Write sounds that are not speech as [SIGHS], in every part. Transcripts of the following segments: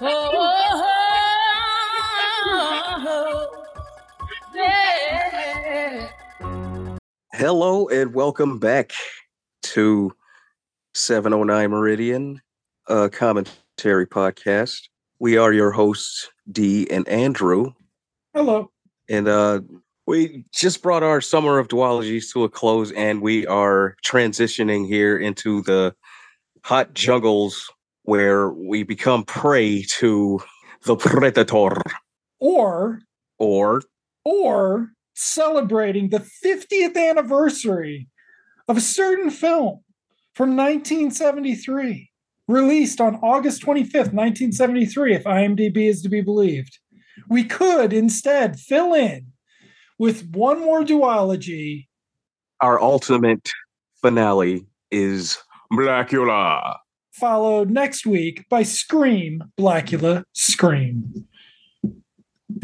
[LAUGHS] Hello and welcome back to 709 Meridian, a commentary podcast. We are your hosts, Dee and Andrew. Hello. And uh, we just brought our summer of duologies to a close, and we are transitioning here into the hot jungles where we become prey to the predator Or or or celebrating the 50th anniversary of a certain film from 1973, released on August 25th, 1973, if IMDb is to be believed. We could instead fill in with one more duology. our ultimate finale is Blacula. Followed next week by Scream, Blacula, Scream.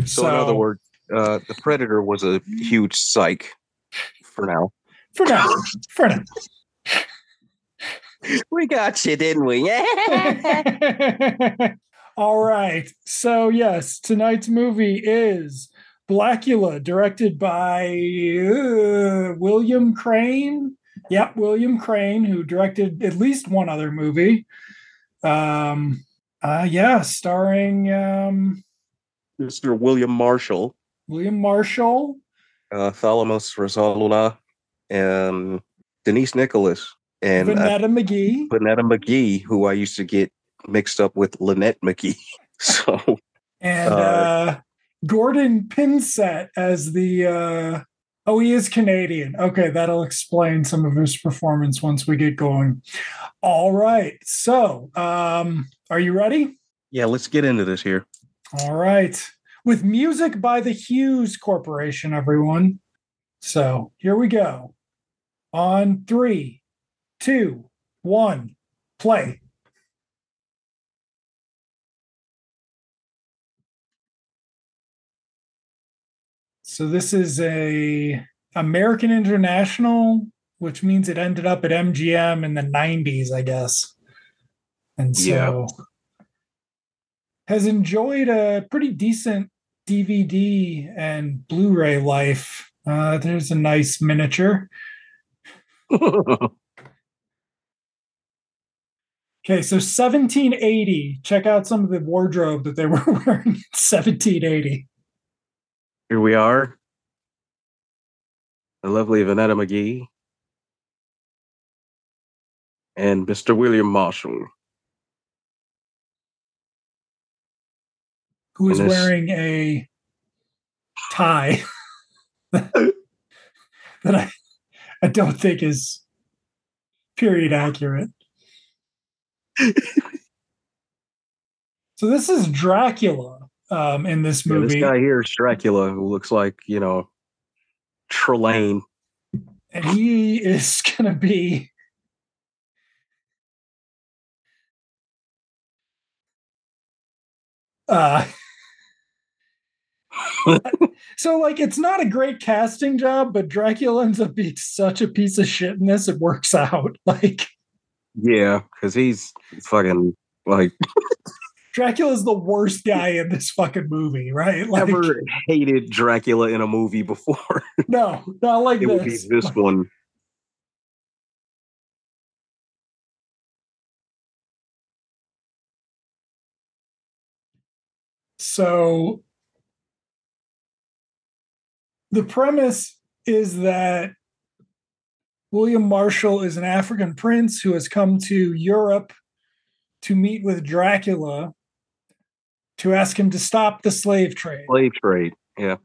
So, in other words, uh, the Predator was a huge psych for now. for now, for now. [LAUGHS] We got you, didn't we? [LAUGHS] [LAUGHS] All right. So, yes, tonight's movie is Blacula, directed by uh, William Crain. Yep, William Crain, who directed at least one other movie. Um, uh, yeah, starring um, Mr. William Marshall, William Marshall, uh, Thalmus Rasulala, and Denise Nicholas, and uh, Vonetta McGee. Vonetta McGee, who I used to get mixed up with Lynette McGee. [LAUGHS] So, and Uh, uh, Gordon Pinsent as the uh, oh he is Canadian. Okay, that'll explain some of his performance once we get going. All right, so um, are you ready? yeah, let's get into this here. All right, with music by the Hues Corporation, everyone. So here we go. On three, two, one, play. So this is a American International, which means it ended up at MGM in the 90s, I guess. And so Yeah. has enjoyed a pretty decent DVD and Blu-ray life. Uh, there's a nice miniature. [LAUGHS] Okay, so 1780. Check out some of the wardrobe that they were [LAUGHS] wearing in 1780. Here we are. The lovely Vonetta McGee and Mr. William Marshall. who is wearing a tie [LAUGHS] that I, I don't think is period accurate. [LAUGHS] so this is Dracula um, in this Yeah, movie, this guy here is Dracula, who looks like, you know, Trelane. and he is [LAUGHS] going to be. Uh, [LAUGHS] so like it's not a great casting job, but Dracula ends up being such a piece of shit in this, it works out. [LAUGHS] Like Yeah, because he's fucking like Dracula's the worst guy in this fucking movie, right? Like never hated Dracula in a movie before. [LAUGHS] no, not like it would be this. this one. So the premise is that William Marshall is an African prince who has come to Europe to meet with Dracula to ask him to stop the slave trade. Slave trade. Yeah.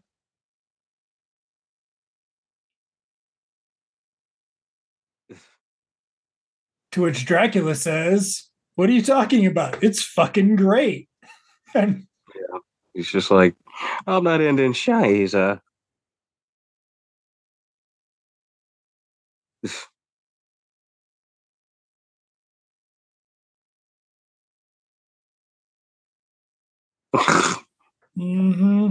To which Dracula says, What are you talking about? It's fucking great. [LAUGHS] And He's just like, I'm not ending shies. [LAUGHS] Uh. [LAUGHS] hmm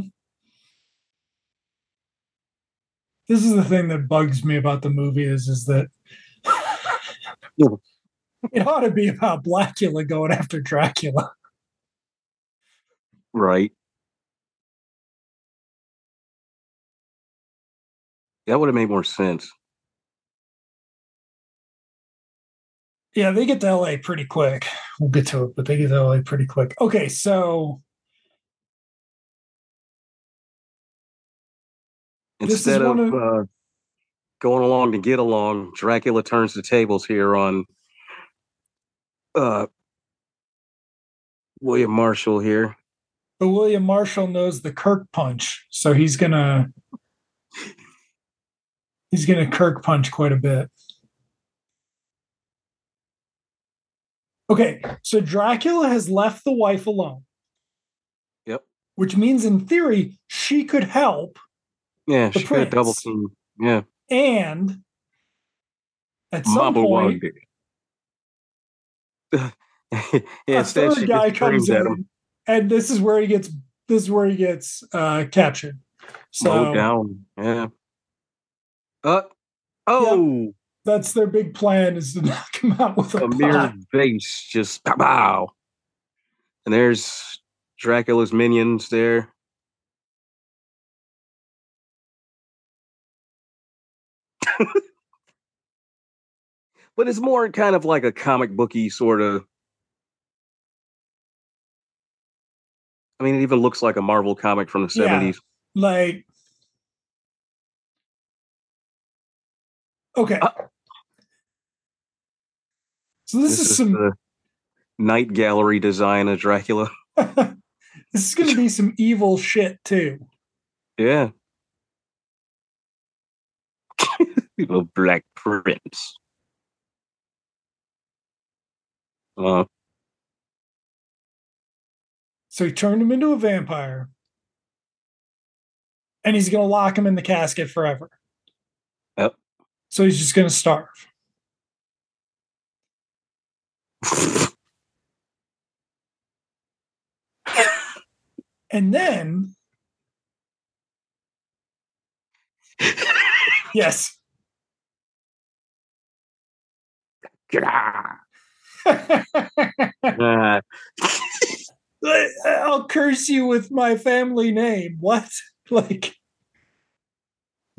This is the thing that bugs me about the movie is is that [LAUGHS] it ought to be about Blackula going after Dracula. Right. That would have made more sense. Yeah, they get to LA pretty quick. We'll get to it, but they get to LA pretty quick. Okay, so Instead of, of- uh, going along to get along, Dracula turns the tables here on uh, William Marshall here. but William Marshall knows the Kirk punch, so he's gonna he's gonna Kirk punch quite a bit. Okay, so Dracula has left the wife alone. Yep. Which means in theory she could help Yeah, she could have double team. Yeah. and at some point [LAUGHS] yeah, a third guy comes in and this is where he gets this is where he gets uh captured. So Mowed down. Yeah. Uh, oh, that's their big plan is to [LAUGHS] knock him out with a, a mere vase just pow. And there's Dracula's minions there. But it's more kind of like a comic booky sort of. I mean, it even looks like a Marvel comic from the Yeah. 70s. Like Okay. Uh, so this, is, some the night gallery design of Dracula. [LAUGHS] this is gonna be some evil shit too. Yeah. [LAUGHS] the Black Prince. Uh, So he turned him into a vampire. And he's gonna lock him in the casket forever. Yep. So he's just gonna starve. [LAUGHS] And then [LAUGHS] yes. [LAUGHS] uh, I'll curse you with my family name. What? [LAUGHS] Like, [LAUGHS]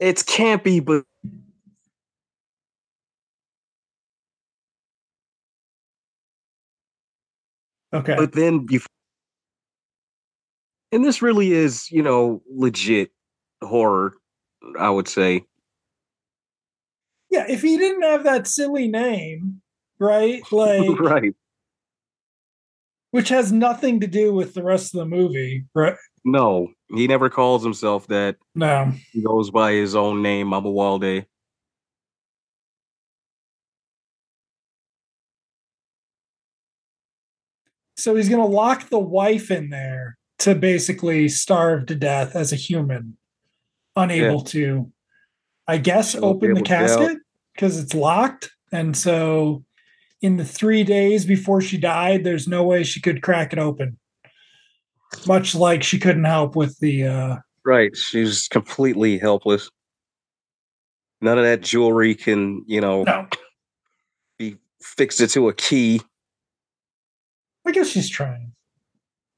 it's campy, but okay. but then you and this really is you know legit horror i would say Yeah, if he didn't have that silly name, right? [LAUGHS] Like, right which has nothing to do with the rest of the movie, right? no he never calls himself that No. he goes by his own name Mamuwalde. So he's going to lock the wife in there to basically starve to death as a human, unable to, I guess, open the able to get out. casket because it's locked. And so, in the three days before she died, there's no way she could crack it open. Much like she couldn't help with the. uh right she's completely helpless none of that jewelry can you know No, be fixed into a key I guess she's trying.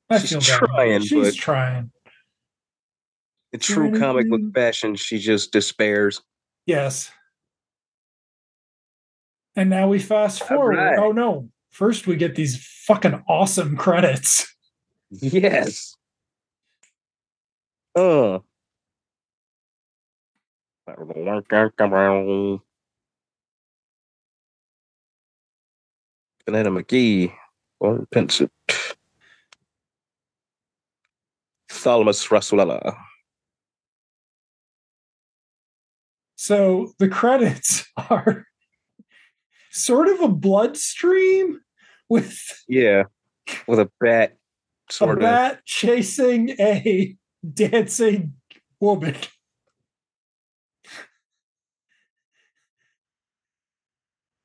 I She's feel bad. trying, She's but- trying. In true comic book fashion she just despairs Yes. And now we fast forward. right. Oh no. First we get these fucking awesome credits. yes uh Banana McGee or Pensive. Thalmus Rasulala. So the credits [LAUGHS] are sort of a bloodstream with Yeah. With a bat a of bat chasing a dancing woman.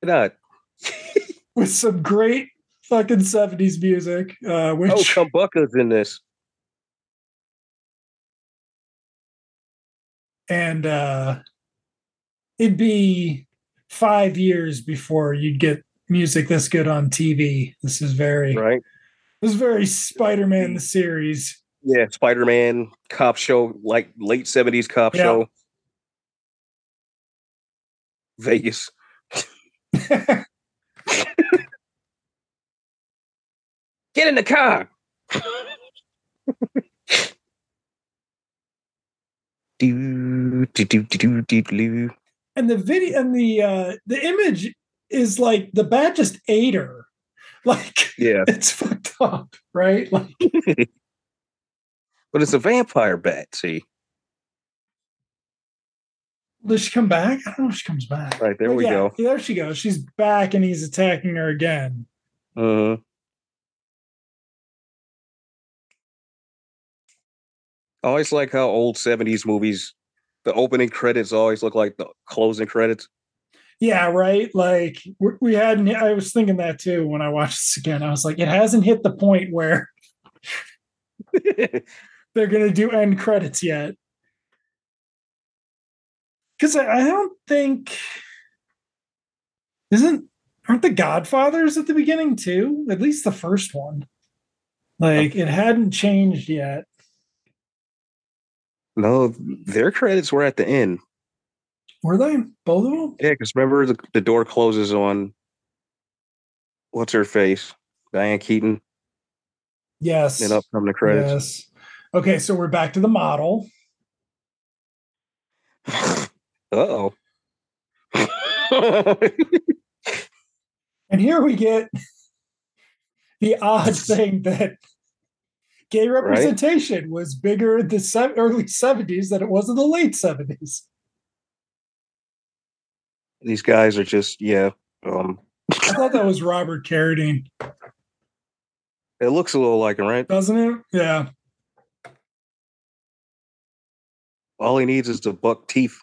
not [LAUGHS] With some great fucking 70s music. Uh which Oh Kumbuka's in this. and uh it'd be five years before you'd get music this good on TV. This is very Right? this is very Spider-Man the mm. series. Yeah, Spider Man cop show, like late seventies cop Yeah. show. Vegas. [LAUGHS] Get in the car. [LAUGHS] do, do, do, do, do, do. And the video and the uh the image is like the bat just ate her. [LAUGHS] Like Yeah, it's fucked up, right? Like [LAUGHS] but it's a vampire bat. See, does she come back? I don't know if she comes back. right there But we yeah, go. There she goes. She's back and he's attacking her again. Uh, I always like how old seventies movies, the opening credits always look like the closing credits. Yeah, right. Like we hadn't. I was thinking that too when I watched this again. I was like, it hasn't hit the point where [LAUGHS] [LAUGHS] they're gonna do end credits yet. Because I, I don't think isn't aren't the Godfathers at the beginning too? At least the first one. Like it hadn't changed yet. No, their credits were at the end. Were they both of them? Yeah, because remember the, the door closes on what's her face, Diane Keaton, Yes. and up come the credits. Yes. Okay, so we're back to the model. [LAUGHS] Uh oh. [LAUGHS] And here we get the odd thing that gay representation was bigger in the se- early 70s than it was in the late 70s. These guys are just yeah. Um, I thought that was Robert Carradine, it looks a little like him, right? doesn't it? Yeah. All he needs is the buck teeth.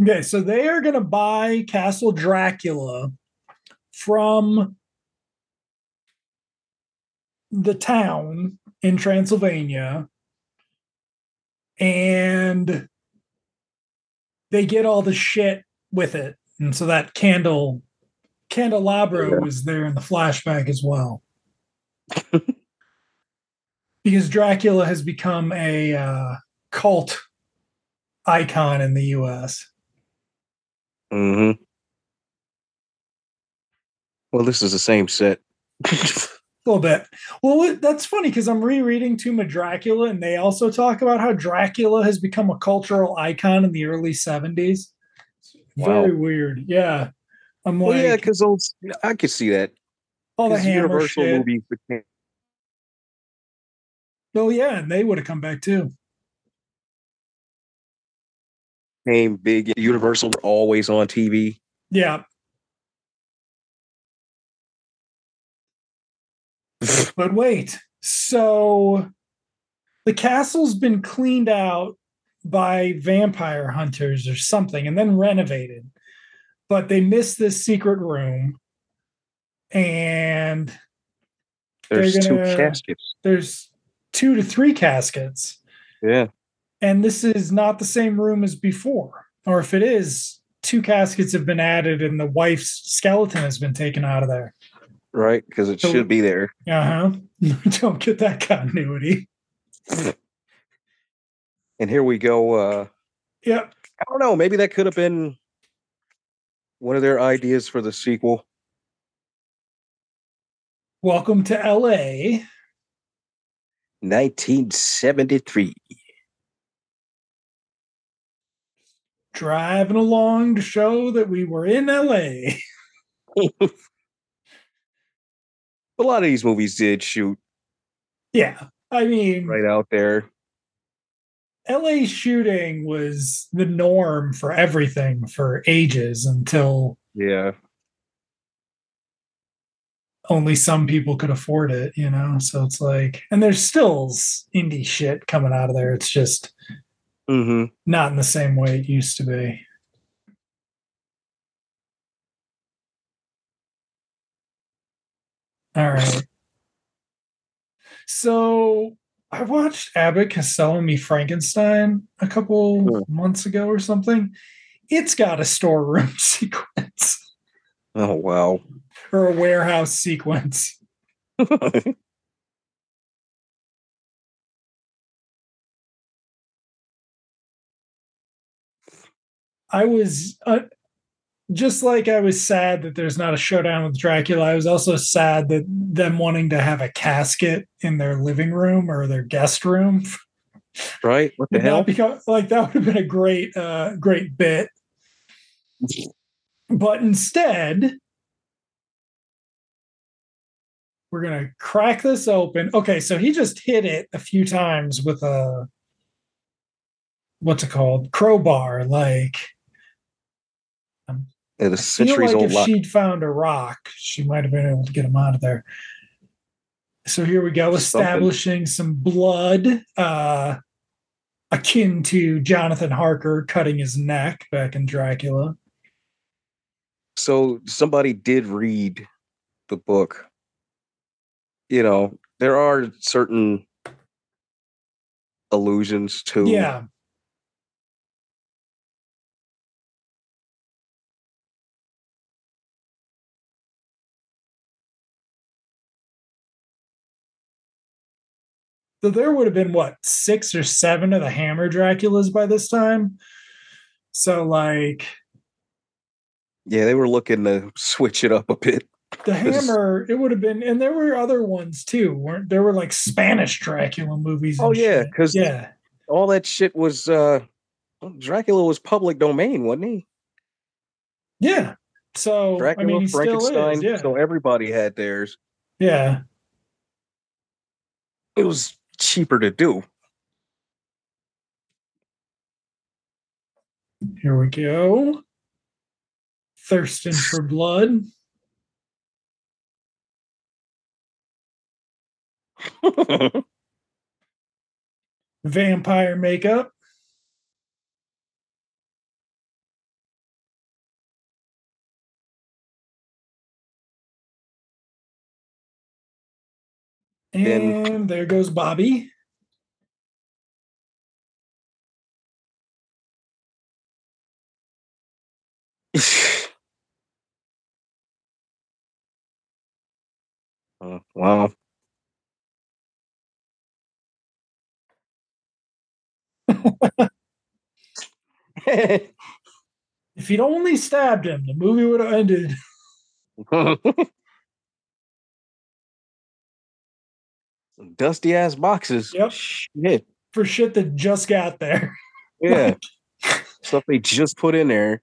Okay, so they are going to buy Castle Dracula from the town in Transylvania, and they get all the shit with it. And so that candle candelabra Yeah. was there in the flashback as well. [LAUGHS] because Dracula has become a uh, cult icon in the US. hmm Well, this is the same set. [LAUGHS] A little bit. Well, that's funny because I'm rereading Tomb of Dracula, and they also talk about how Dracula has become a cultural icon in the early 70s. Wow. Very weird. Yeah. I'm well, like, yeah, because I could see that. all the Universal shit. movies became Oh, yeah, and they would have come back too. became big. Universal were always on TV. Yeah. But wait, so the castle's been cleaned out by vampire hunters or something and then renovated. But they missed this secret room and There's They're two caskets. there's two to three caskets. Yeah. And this is not the same room as before. Or if it is, two caskets have been added and the wife's skeleton has been taken out of there. Right, because it So- should be there. Uh huh. [LAUGHS] Don't get that continuity. And here we go. Uh, Yep. I don't know. Maybe that could have been one of their ideas for the sequel. Welcome to LA. 1973. Driving along to show that we were in LA. [LAUGHS] A lot of these movies did shoot Yeah. I mean, right out there. LA shooting was the norm for everything for ages until Yeah. only some people could afford it, you know? So it's like, and there's still indie shit coming out of there. It's just hmm not in the same way it used to be. All right. So I watched Abbott Costello Me Frankenstein a couple months ago or something. it's got a storeroom [LAUGHS] sequence Oh wow. or a warehouse sequence. [LAUGHS] I was uh, just like I was sad that there's not a showdown with Dracula. I was also sad that them wanting to have a casket in their living room or their guest room. right? What the hell? become like that would have been a great, uh, great bit. But instead, we're gonna crack this open. Okay, so he just hit it a few times with a what's it called crowbar, like I feel centuries like old if lock. she'd found a rock, she might have been able to get him out of there. So here we go, establishing some blood, uh, akin to Jonathan Harker cutting his neck back in Dracula. So somebody did read the book. You know, there are certain allusions to Yeah, so there would have been what six or seven of the Hammer Draculas by this time. So like yeah, they were looking to switch it up a bit. the [LAUGHS] Hammer, it would have been, and there were other ones too. weren't there? Were like Spanish Dracula movies. Oh, yeah, because yeah, All that shit was uh Dracula was public domain, wasn't he? yeah. So Dracula, I mean, he still Frankenstein. is. Yeah, So everybody had theirs. yeah. It was cheaper to do. Here we go. Thirsting for blood. [LAUGHS] Vampire makeup. Then- And there goes Bobby. [SIGHS] Oh, wow. [LAUGHS] If he'd only stabbed him, the movie would have ended. [LAUGHS] Dusty ass boxes. Yep. Shit. for shit that just got there. [LAUGHS] Yeah. Stuff they just put in there.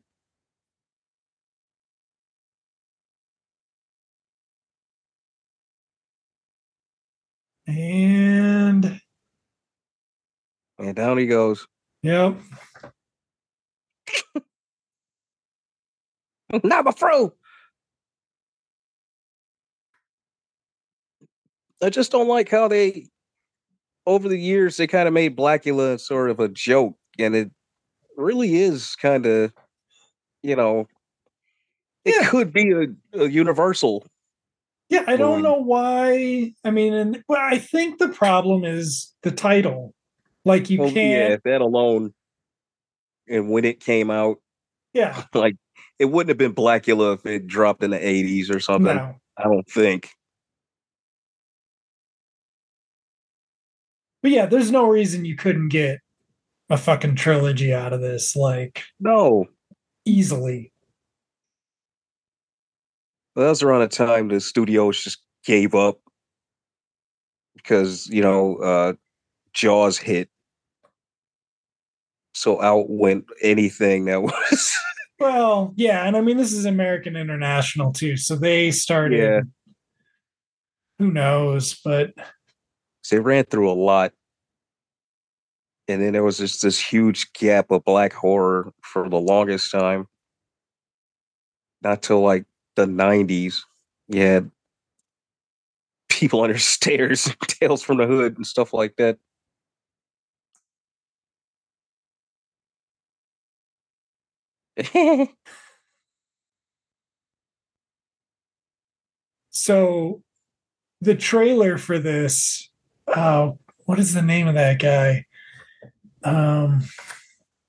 And And down he goes. yep. [LAUGHS] Not my fro. I just don't like how they, over the years, they kind of made Blacula sort of a joke, and it really is kind of, you know, it Yeah. could be a, a universal. Yeah, I don't know why. I mean, and but I think the problem is the title. Like you Well, can't. yeah, that alone. And when it came out, Yeah, [LAUGHS] like it wouldn't have been Blacula if it dropped in the '80s or something. no. I don't think. But yeah, there's no reason you couldn't get a fucking trilogy out of this, like No, easily. Well, that was around the time the studios just gave up because you know uh, Jaws hit, so out went anything that [LAUGHS] was. Well, yeah, and I mean this is American International too, so they started. Yeah. Who knows? But they ran through a lot, and then there was just this huge gap of black horror for the longest time. Not till like the '90s, you had people [LAUGHS] under stairs, [LAUGHS] Tales from the Hood, and stuff like that. [LAUGHS] so the trailer for this, uh, what is the name of that guy? Um,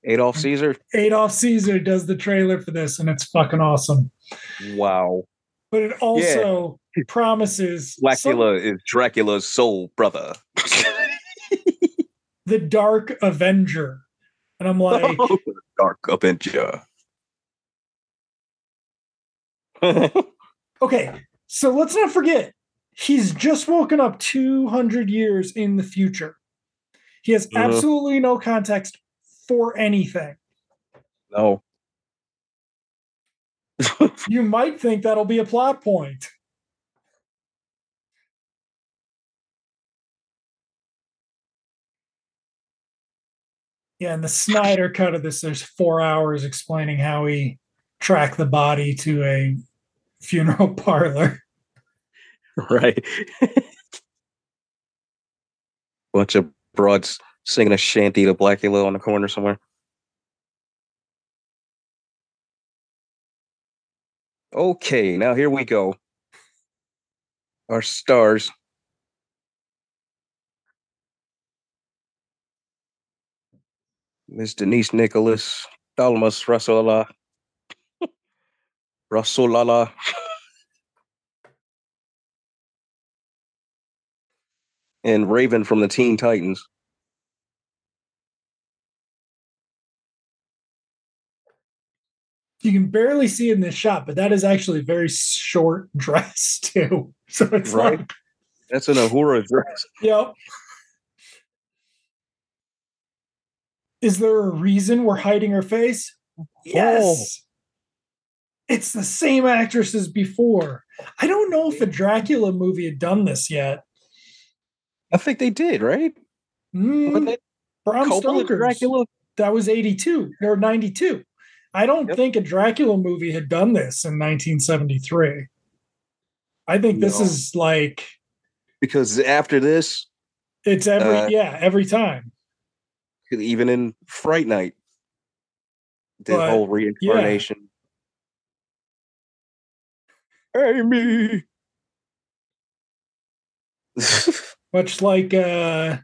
Adolph Caesar. Adolph Caesar does the trailer for this, and it's fucking awesome. Wow. But it also promises [LAUGHS] Blacula is Dracula's soul brother. [LAUGHS] the Dark Avenger. And I'm like, [LAUGHS] Dark Avenger. okay, so let's not forget, he's just woken up 200 years in the future. He has Mhm. absolutely no context for anything. no. [LAUGHS] You might think that'll be a plot point. Yeah, and the Snyder cut of this, there's four hours explaining how he tracked the body to a funeral [LAUGHS] parlor. [LAUGHS] right. Bunch of broads singing a shanty to Blacula on the corner somewhere. Okay, now here we go. Our stars. Miss Denise Nicholas, Thalmus Rasulala, [LAUGHS] Rasulala, and Raven from the Teen Titans. You can barely see in this shot, but that is actually a very short [LAUGHS] dress too. So it's Right. like, That's an Uhura dress. yep. Is there a reason we're hiding her face? Yes. It's the same actress as before. I don't know if a Dracula movie had done this yet. I think they did, right? Mm, Bram Stoker's. Dracula? That was 82 or 92. I don't Yep. think a Dracula movie had done this in 1973. I think this is like Because after this, it's every Uh, yeah, every time. even in Fright Night, the But, whole reincarnation. Amy. [LAUGHS] Much like uh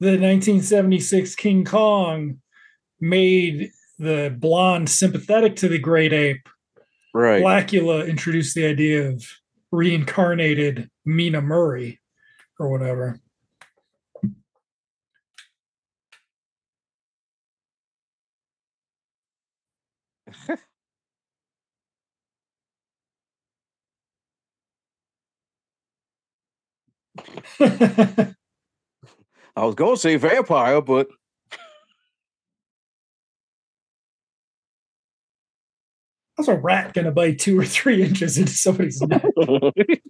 the 1976 King Kong made the blonde sympathetic to the great ape. right. Blacula introduced the idea of reincarnated Mina Murray or whatever. [LAUGHS] I was going to say vampire, but How's a rat gonna bite two or three [LAUGHS] inches into somebody's neck? [LAUGHS]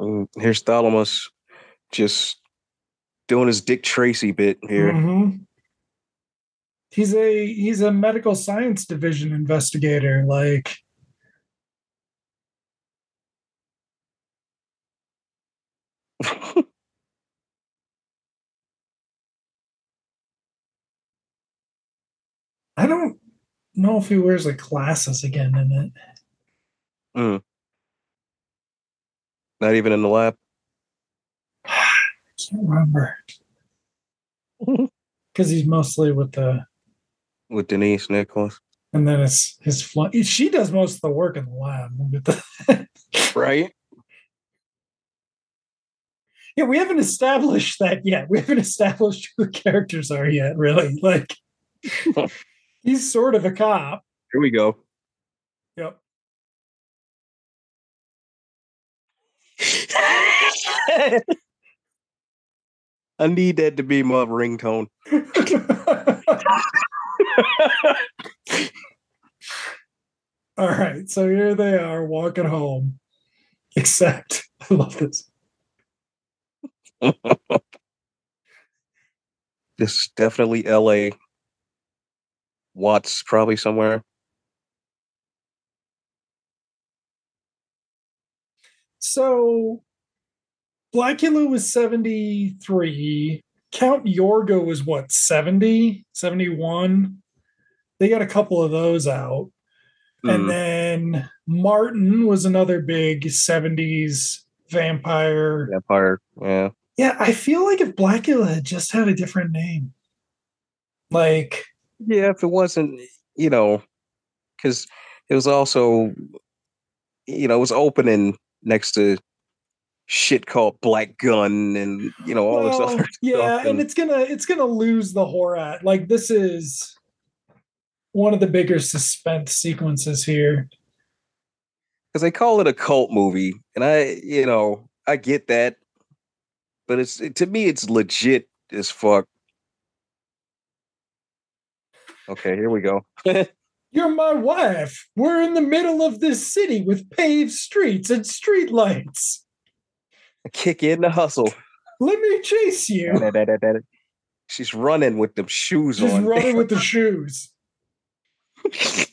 Mm, here's Thalmus just doing his Dick Tracy bit here. Mhm. He's a he's a medical science division investigator. Like I don't know if he wears like glasses again in it. Mm. Not even in the lab. [SIGHS] I can't remember [LAUGHS] because he's mostly with the with Denise Nicholas. and then it's his fl- she does most of the work in the lab. [LAUGHS] Right? yeah, we haven't established that yet. We haven't established who the characters are yet. Really, like [LAUGHS] he's sort of a cop. Here we go. Yep. [LAUGHS] I need that to be my ringtone. [LAUGHS] All right, so here they are walking home. Except, [LAUGHS] I love this. [LAUGHS] This is definitely LA. Watts probably somewhere. So Blacula was 73. Count Yorga was what, 70, 71? They got a couple of those out. And Mm. then Martin was another big 70s vampire. Vampire. Yeah. Yeah, I feel like if Blacula had just had a different name, like, Yeah, if it wasn't, you know, because it was also, you know, it was opening next to shit called Black Gunn and you know all this well, other [LAUGHS] yeah, stuff. and it's gonna it's gonna lose the horror. Like this is one of the bigger suspense sequences here. because they call it a cult movie, and I, you know, I get that, but it's to me, it's legit as fuck. Okay, here we go. [LAUGHS] You're my wife. We're in the middle of this city with paved streets and street lights. Kick in the hustle. Let me chase you. She's running with them shoes Just on. She's running with the [LAUGHS] shoes. [LAUGHS]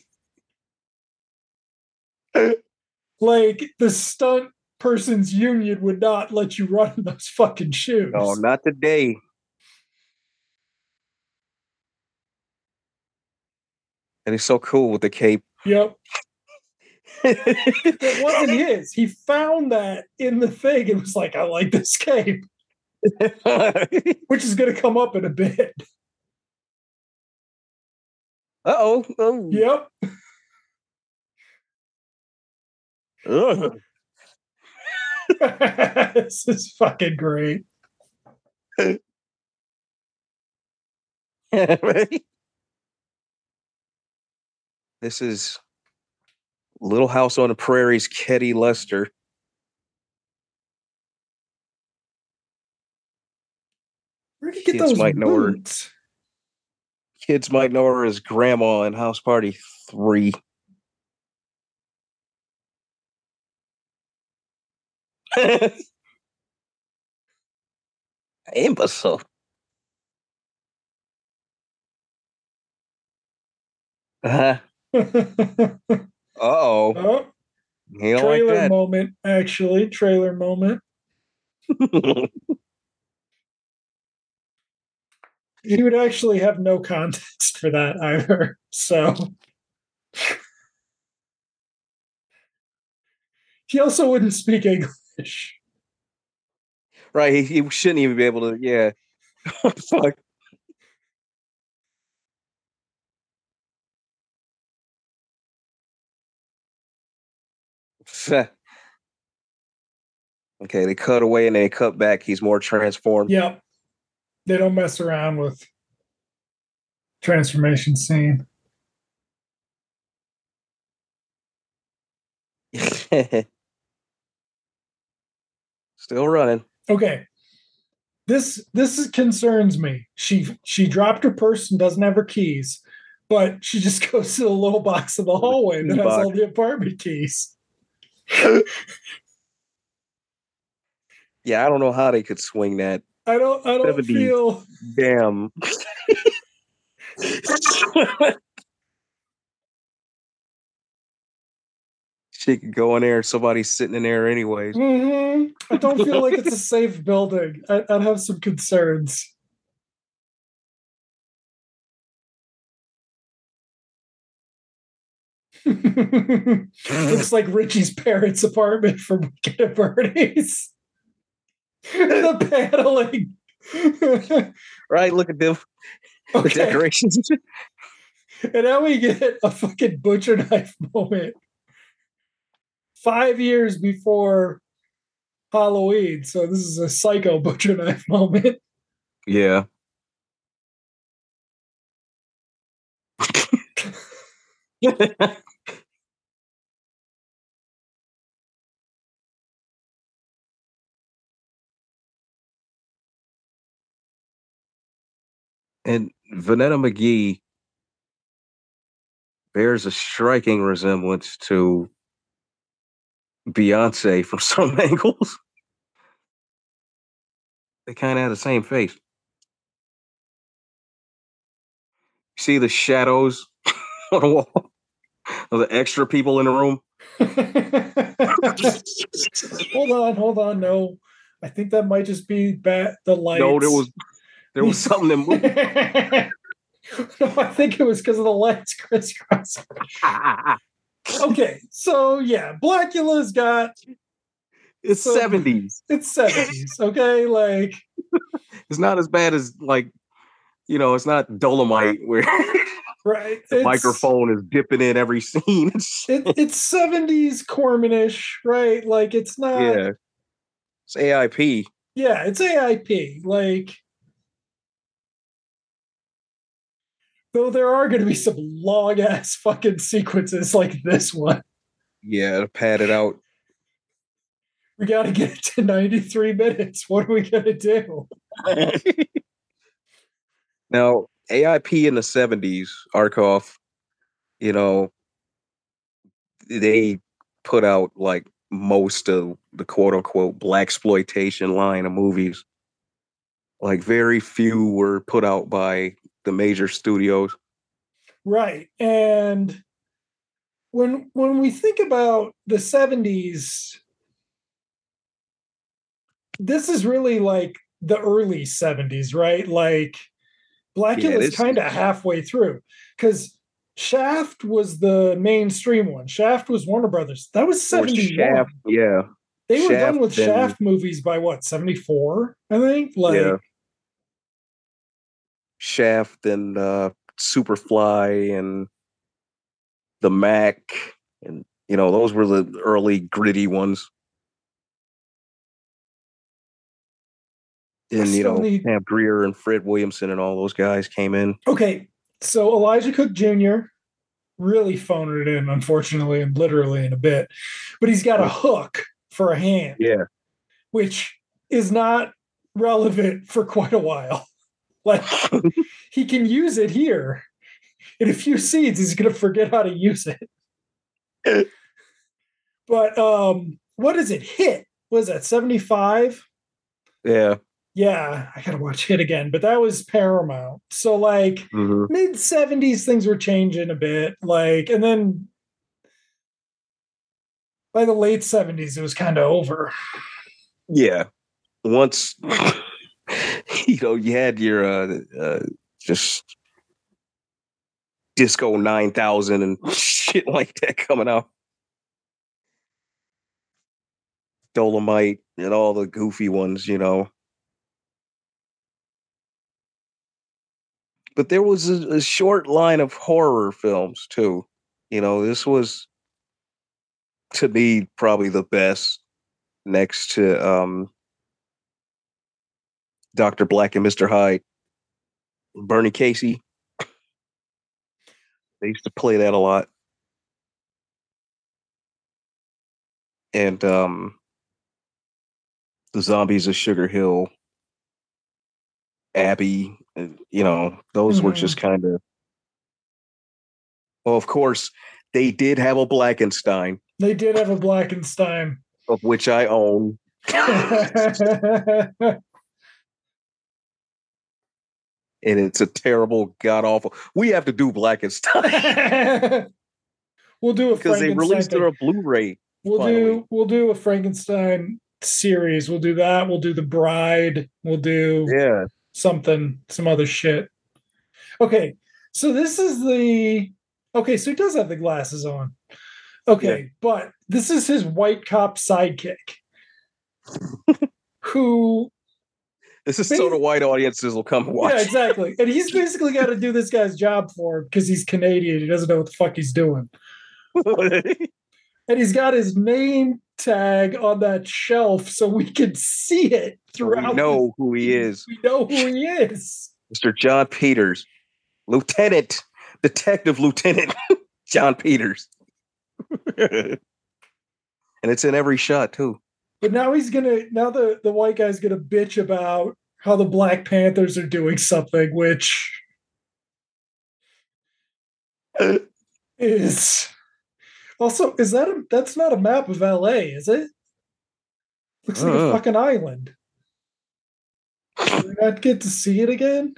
Like the stunt person's union would not let you run in those fucking shoes. no, not today. And he's so cool with the cape. Yep. It wasn't [LAUGHS] his. He found that in the thing and was like, I like this cape, [LAUGHS] which is going to come up in a bit. Uh-oh. oh. Yep. [LAUGHS] This is fucking great. this is Little House on the Prairie's Ketty Lester. Where'd you get Kids those might know her. Kids might know her as Grandma in House Party 3. [LAUGHS] Imbecile. Uh-huh. [LAUGHS] Uh-oh. oh, like trailer that. moment, actually. Trailer moment. [LAUGHS] He would actually have no context for that either. So he also wouldn't speak English. right, he, he shouldn't even be able to, yeah. [LAUGHS] Fuck. [LAUGHS] okay, they cut away and they cut back. He's more transformed. Yep. They don't mess around with transformation scene. [LAUGHS] Still running. Okay. This this is- concerns me. She she dropped her purse and doesn't have her keys, but she just [LAUGHS] goes to the little box in the hallway that has all the apartment keys. [LAUGHS] Yeah, I don't know how they could swing that. I don't I don't 70. feel Damn. [LAUGHS] she could go in there. Somebody's sitting in there anyways. Mhm. I don't feel like it's a safe building. I, I'd have some concerns. [LAUGHS] Looks like Richie's parents' apartment from at Bernie's. [LAUGHS] the paneling. [LAUGHS] Right? Look at them. The okay. decorations. And now we get a fucking butcher knife moment. Five years before Halloween. So this is a psycho butcher knife moment. yeah. And Vonetta McGee bears a striking resemblance to Beyonce from [LAUGHS] some angles. They kind of have the same face. See the shadows [LAUGHS] on the wall of the extra people in the room? [LAUGHS] hold on, hold on. No, I think that might just be bat the lights. No, there was there was something that moved. [LAUGHS] no, I think it was because of the lights crisscrossing. [LAUGHS] okay, so yeah, Blacula's got It's seventies. it's seventies. Okay, like [LAUGHS] It's not as bad as like, you know, it's not Dolomite where right, the it's- microphone is dipping in every scene. It's, It, it's seventies Cormanish, right? Like it's not. yeah, it's AIP. Yeah, it's AIP. Like, though there are going to be some long ass fucking sequences like this one. Yeah, to pad it out. We got to get to 93 minutes. What are we going to do? [LAUGHS] now, AIP in the seventies, Arkoff, you know, they put out like most of the quote unquote black exploitation line of movies. Like very few were put out by the major studios. Right. And when when we think about the 70s, this is really like the early 70s, right? Like Blacula Yeah, is kind of halfway through because Shaft was the mainstream one. Shaft was Warner Brothers. That was Or 71. Shaft, yeah. they were done with and- Shaft movies by what, 74, I think? Like Yeah. Shaft and uh Superfly and the Mack and you know those were the early gritty ones. And you know need- Pam Grier and Fred Williamson and all those guys came in. Okay, so Elisha Cook Jr. really phoned it in, unfortunately, and literally in a bit, but he's got a hook for a hand, Yeah, which is not relevant for quite a while. Like [LAUGHS] he can use it here. In a few scenes, he's gonna forget how to use it. [LAUGHS] but um, what is it? Hit was that 75? yeah. Yeah, I gotta watch Hit again, but that was Paramount. So like mhm. mid 70s things were changing a bit like and then by the late 70s it was kind of over Yeah. Once you know you had your uh, uh just disco 9000 and [LAUGHS] shit like that coming out. Dolomite and all the goofy ones you know. But there was a, a short line of horror films too. You know this was to me probably the best next to um Dr. Black and Mr. Hyde. Bernie Casey. They used to play that a lot. And um the zombies of Sugar Hill, Abby, you know, those were Mhm. just kind of well, of course, they did have a Blackenstein, they did have a blackenstein of which I own. [LAUGHS] [LAUGHS] and it's a terrible, god awful. We have to do Blackenstein [LAUGHS] we'll do a because they released thing. their Blu-ray. we'll finally. do we'll do a frankenstein series we'll do that we'll do the bride we'll do Yeah, something, some other shit. Okay, so this is the okay. So he does have the glasses on. Okay, but this is his white cop sidekick, [LAUGHS] who this is so the white audiences will come and watch. yeah, exactly, and he's [LAUGHS] basically got to do this guy's job for him because he's Canadian. He doesn't know what the fuck he's doing, [LAUGHS] and he's got his name tag on that shelf so we can see it throughout. we throughout. know who he is, We know who he is. Mr. John Peters, Lieutenant, Detective Lieutenant [LAUGHS] John Peters, and it's in every shot too. But now he's gonna now the the white guy's gonna bitch about how the Black Panthers are doing something, which is also is that a that's not a map of LA, is it? Looks like a Uh-uh. fucking island. Do we not get to see it again?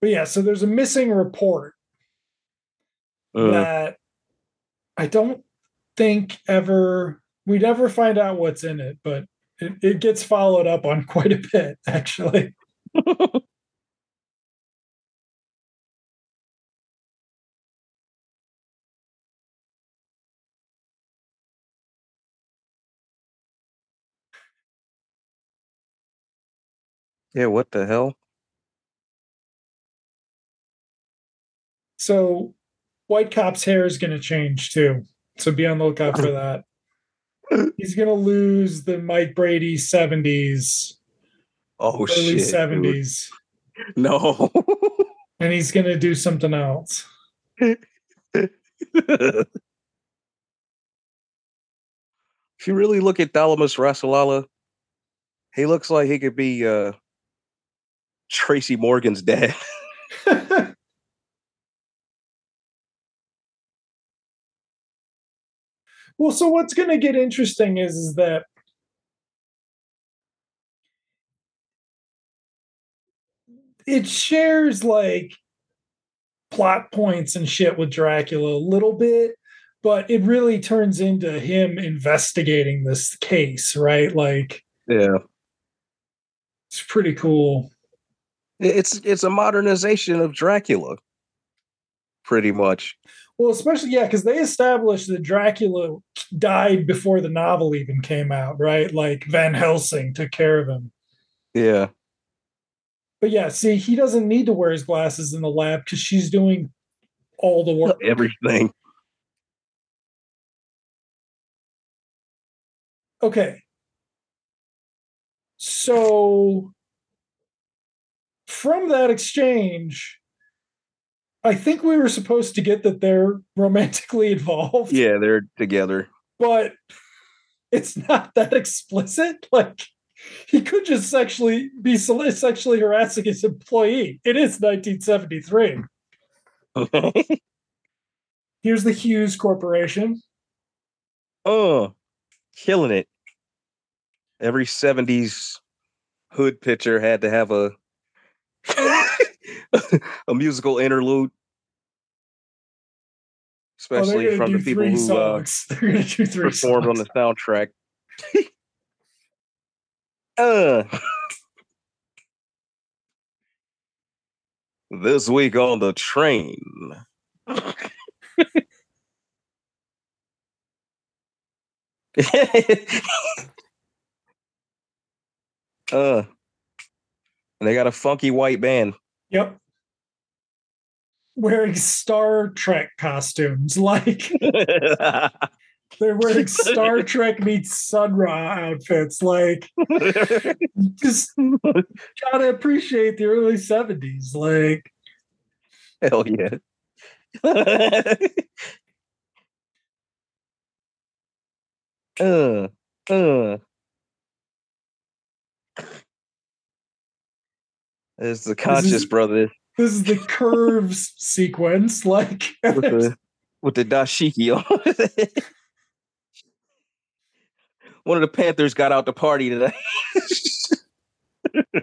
But yeah, so there's a missing report uh. that I don't think ever we'd ever find out what's in it, but it, it gets followed up on [LAUGHS] quite a bit, actually. [LAUGHS] yeah, what the hell? So White Cop's hair is going to change too. So be on the lookout for [LAUGHS] that. He's going to lose the Mike Brady 70s, Oh early shit. 70s, dude. No. [LAUGHS] and he's going to do something else. if you really look at Thalmus Rasulala, he looks like he could be uh Tracy Morgan's dad. [LAUGHS] well, so what's going to get interesting is, is that it shares like plot points and shit with Dracula a little bit, but it really turns into him investigating this case, right? Like Yeah. it's pretty cool. It's it's a modernization of Dracula. Pretty much. Well, especially yeah, because they established that Dracula died before the novel even came out, right? Like Van Helsing took care of him. Yeah. But yeah, see, he doesn't need to wear his glasses in the lab because she's doing all the work. [LAUGHS] Everything. Okay. So from that exchange, I think we were supposed to get that they're romantically [LAUGHS] involved. Yeah, they're together. but [LAUGHS] it's not that explicit. Like he could just sexually be sexually harassing his employee. It is 1973. [LAUGHS] Here's the Hues Corporation. oh, killing it. Every 70s hood pitcher had to have a [LAUGHS] a musical interlude. Oh, Especially gonna from the people who uh, songs. [LAUGHS] they're gonna do performed on the soundtrack. [LAUGHS] uh. This week on the train. uh, and they got a funky white band. Yep. Wearing Star Trek costumes, [LAUGHS] like they're wearing Star [LAUGHS] Trek meets Sun Ra outfits. Like, just gotta appreciate the early 70s. Like, Hell yeah. [LAUGHS] uh, uh. It's the conscious is- brother this is the curves [LAUGHS] sequence. Like, with the with the dashiki on. [LAUGHS] One of the Panthers got out to party today.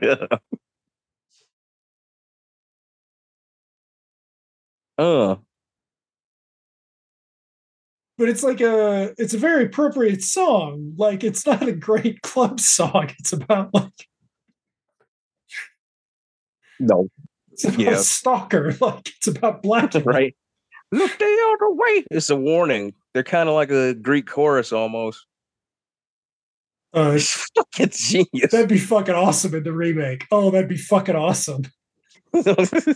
[LAUGHS] uh, but it's like a it's a very appropriate song. Like, it's not a great club song. It's about like no, it's about Yeah. stalker. [LAUGHS] Like, it's about black. [LAUGHS] right? Look the other way. It's a warning. They're kind of like a Greek chorus almost. Uh, [LAUGHS] It's fucking genius. that'd be fucking awesome in the remake. Oh, that'd be fucking awesome. kind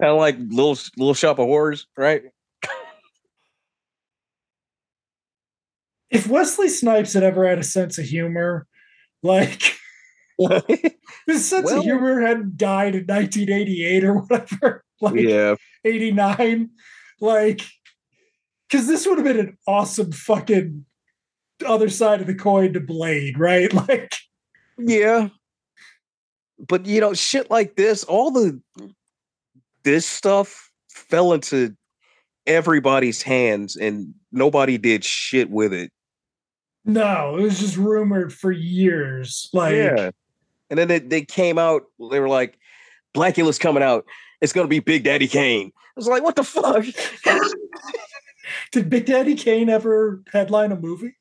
of like little little shop of horrors, right? If Wesley Snipes had ever had a sense of humor, like [LAUGHS] his sense Well- of humor had died in 1988 or whatever, [LAUGHS] like yeah, 89, like because this would have been an awesome fucking other side of the coin to Blade, right? [LAUGHS] Like, yeah. But you know, shit like this, all the this stuff fell into everybody's hands, and nobody did shit with it. no, it was just rumored for years. Like, yeah. And then they, they came out, they were like, Blacula's coming out. It's gonna be Big Daddy Kane. I was like, what the fuck? [LAUGHS] did Big Daddy Kane ever headline a movie?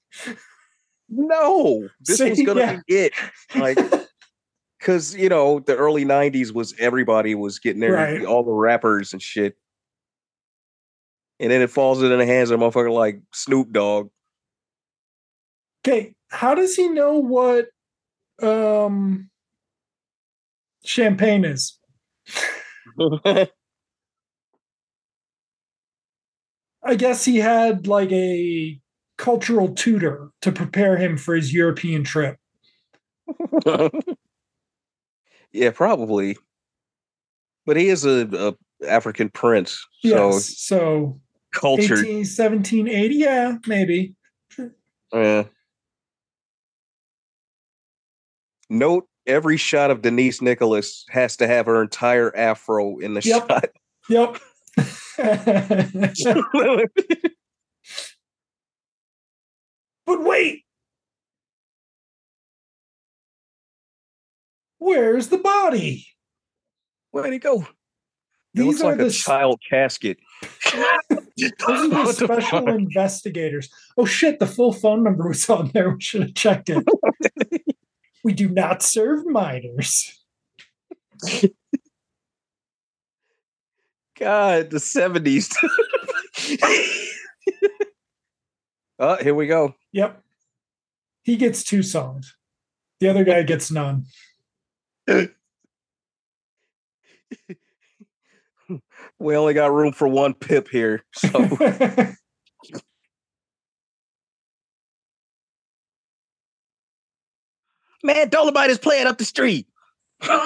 no, this was gonna yeah. be it. Like, [LAUGHS] because you know, the early '90s was everybody was getting there, Right. all the rappers and shit, and then it falls into the hands of a motherfucker like Snoop Dogg. Okay, how does he know what um Champagne is. [LAUGHS] I guess he had like a cultural tutor to prepare him for his European trip. [LAUGHS] yeah, probably. But he is a, a African prince, so Yes. So cultured. 18, 1780, yeah, maybe. Yeah. Note every shot of Denise Nicholas has to have her entire afro in the Yep. shot. [LAUGHS] Yep. but wait. Where's the body? Where'd he go? It These looks are like the a s- child casket. [LAUGHS] Those are the What the special investigators. Oh shit, the full phone number was on there. We should have checked it. [LAUGHS] we do not serve minors. God, the 70s. oh, here we go. Yep. He gets two songs. The other guy gets none. We only got room for one pip here. So [LAUGHS] Man, Dolomite is playing up the street. [LAUGHS] uh.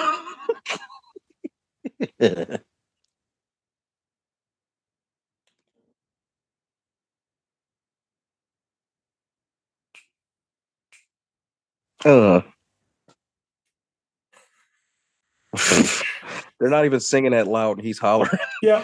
[LAUGHS] They're not even singing that loud, and he's hollering. Yeah.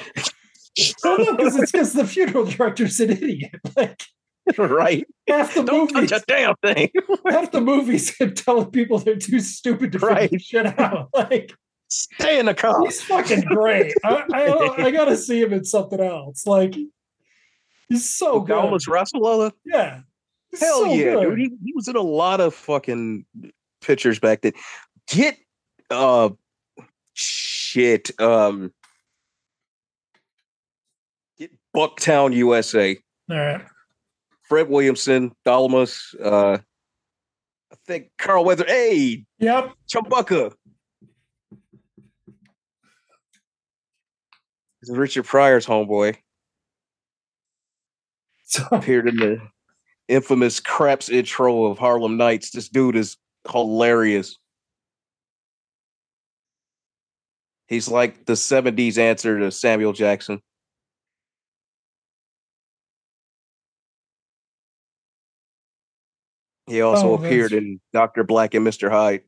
Well, [LAUGHS] no, because it's because the funeral director's an idiot. Like [LAUGHS] right? half the Don't movies, touch a damn thing. [LAUGHS] half the movies [LAUGHS] telling people they're too stupid to figure shit out. Like Stay in the car. he's fucking great. I, I I gotta see him in something else. Like he's so good. Dallas Russell. Yeah. Hell so yeah, good. dude. He, he was in a lot of fucking pictures back then. Get uh shit. Um get Bucktown, USA. All right. Fred Williamson, Thalmus, uh I think Carl Weather. Hey, Yep. Chumbucka. This is Richard Pryor's homeboy. So [LAUGHS] appeared in the infamous Craps intro of Harlem Nights. This dude is hilarious. He's like the 70s answer to Samuel Jackson. He also Oh, appeared that's- in Dr. Black and Mr. Hyde.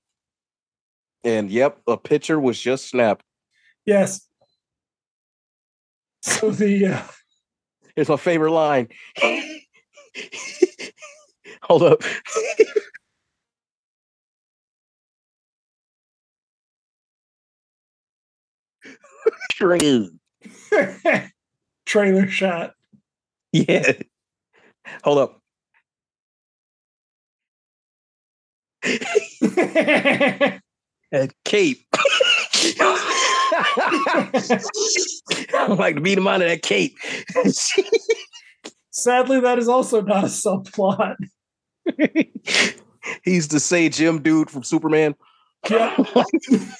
And yep, a picture was just snapped. yes. So the uh, Here's my favorite line. [LAUGHS] Hold up. [LAUGHS] True. [LAUGHS] trailer shot. Yeah. Hold up. A cape. I like to beat him out of that cape. Sadly, that is also not a subplot. [LAUGHS] He's the Say Jim dude from Superman. Yep.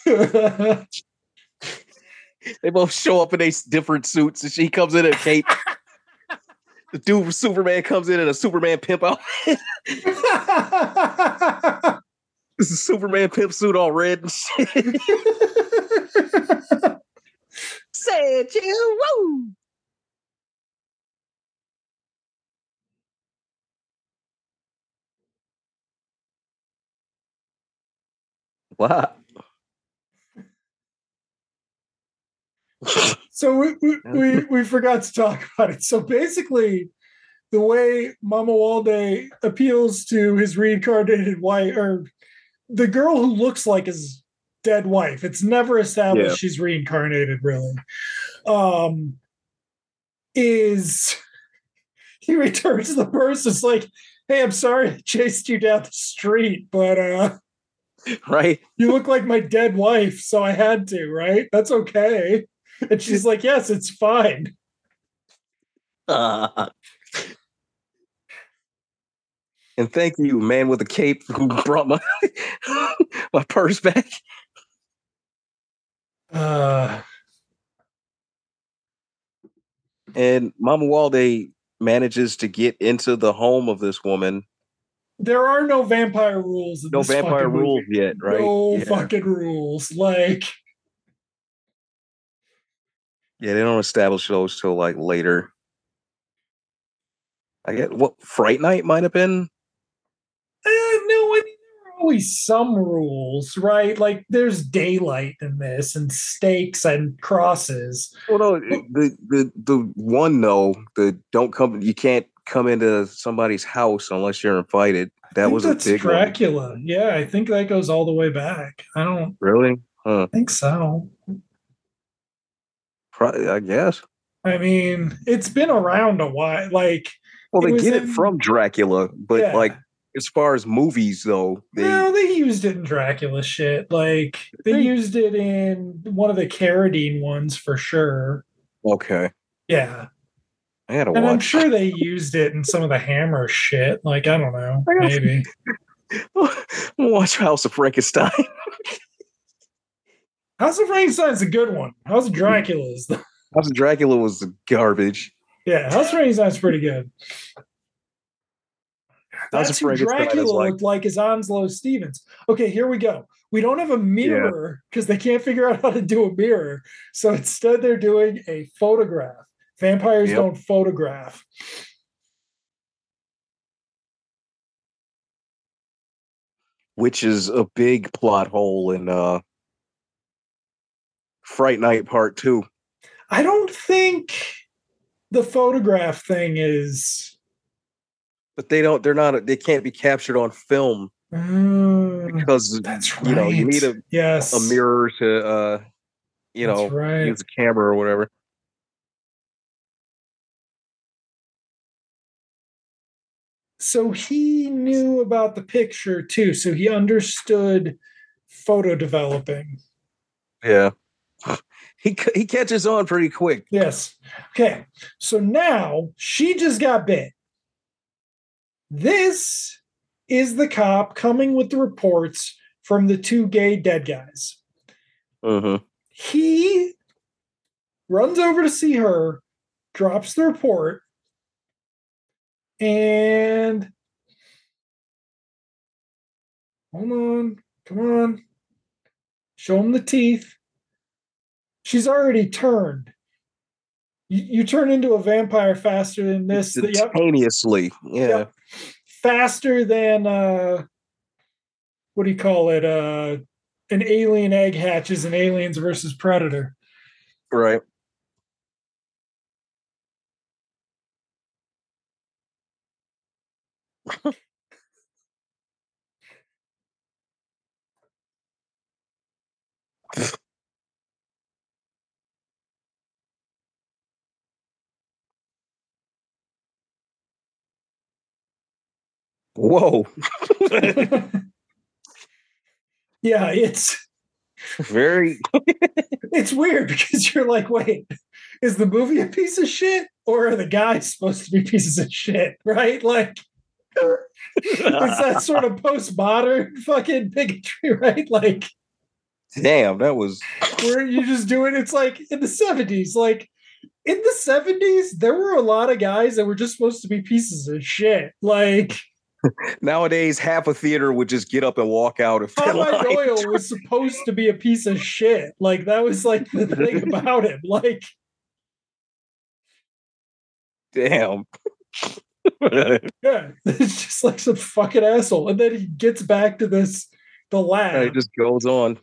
[LAUGHS] They both show up in their different suits, and she comes in in a cape. [LAUGHS] the dude from Superman comes in in a Superman pimp outfit. [LAUGHS] [LAUGHS] This is Superman pimp suit all red and shit. Say it, Jim. Woo! Wow. [LAUGHS] so we, we, we, we forgot to talk about it. So basically, the way Mamuwalde appeals to his reincarnated wife, or the girl who looks like his dead wife, it's never established Yeah. she's reincarnated, really. Um, is [LAUGHS] he returns the purse? It's like, hey, I'm sorry I chased you down the street, but uh, right? you look like my dead wife, so I had to, right? That's okay. [LAUGHS] And she's like, yes, it's fine. Uh, and thank you, man with a cape, who brought my [LAUGHS] my purse back. Uh, And Mamuwalde manages to get into the home of this woman. there are no vampire rules. No this vampire fucking movie. rules yet, right? No yeah. fucking rules. Like, yeah, they don't establish those till like later. I get what Fright Night might have been. eh, no, I mean there are always some rules, right? Like, there's daylight in this, and stakes and crosses. Well, no, the the the one though, the don't come. You can't come into somebody's house unless you're invited. That was a big one. Dracula. Yeah, I think that goes all the way back. I don't Really? Huh? think so. Pro- I guess. I mean, it's been around a while. Like, Well, they get it from Dracula, but yeah. like as far as movies though, they no, they used it in Dracula shit. Like, they They- used it in one of the Carradine ones for sure. okay. Yeah. I gotta And I'm sure they used it in some of the Hammer shit. Like, I don't know. I gotta- Maybe. [LAUGHS] Watch House of Frankenstein. [LAUGHS] House of Frankenstein's a good one. House of Dracula's. the- [LAUGHS] House of Dracula was garbage. Yeah, House of Frankenstein's pretty good. That's of who is Dracula like- looked like as Onslow Stevens. Okay, here we go. We don't have a mirror because they can't figure out how to do a mirror. So instead, they're doing a photograph. Vampires Yep. don't photograph. which is a big plot hole in uh Fright Night Part Two. I don't think the photograph thing is. But they don't. They're not. They can't be captured on film Uh, because that's right. you know you need a yes a mirror to uh you That's know right. use a camera or whatever. so he knew about the picture too so he understood photo developing Yeah. He he catches on pretty quick. yes. Okay. So now she just got bit. This is the cop coming with the reports from the two gay dead guys. Mm-hmm. he runs over to see her drops the report and hold on come on. Show him the teeth she's already turned you, you turn into a vampire faster than this yep, Yeah. Yep. faster than uh what do you call it uh an alien egg hatches in aliens versus predator Right. [LAUGHS] Whoa. [LAUGHS] yeah it's Very it's weird because you're like wait is the movie a piece of shit or are the guys supposed to be pieces of shit right? Like it's that sort of postmodern fucking bigotry right? Like damn, that was where you just doing it's like in the 70s like in the 70s there were a lot of guys that were just supposed to be pieces of shit. Like nowadays half a theater would just get up and walk out if Popeye. [LAUGHS] Doyle was supposed to be a piece of shit. Like that was like the thing about him. Like Damn. [LAUGHS] Yeah, [LAUGHS] it's just like some fucking asshole. And then he gets back to this the And lab. it just goes on.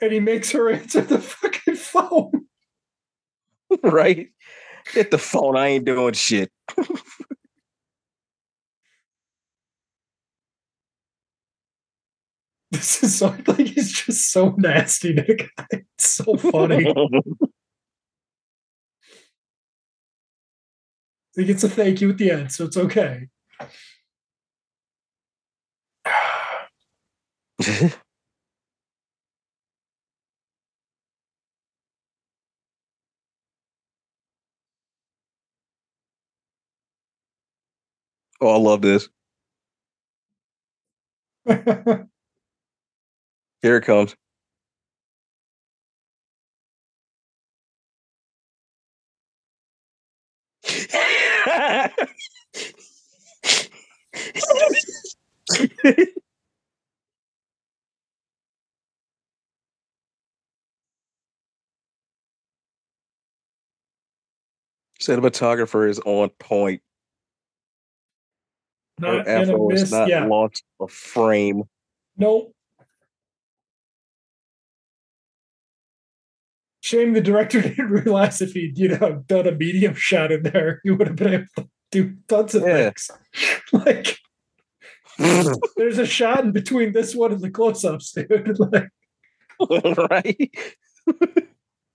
and he makes her answer the fucking phone. right? Hit the phone. I ain't doing shit. [LAUGHS] This is so [LAUGHS] like he's just so nasty, Nick. It's so funny. [LAUGHS] he gets a thank you at the end, so it's okay. [SIGHS] oh, I love this. [LAUGHS] Here it comes. [LAUGHS] Cinematographer is on point. Not gonna afro miss. is not Yeah. lost a frame. Nope. Shame the director [LAUGHS] didn't realize if he'd, you know, done a medium shot in there, he would have been able to do tons of Yeah. things. [LAUGHS] like [LAUGHS] there's a shot in between this one and the close-ups, dude. like, right?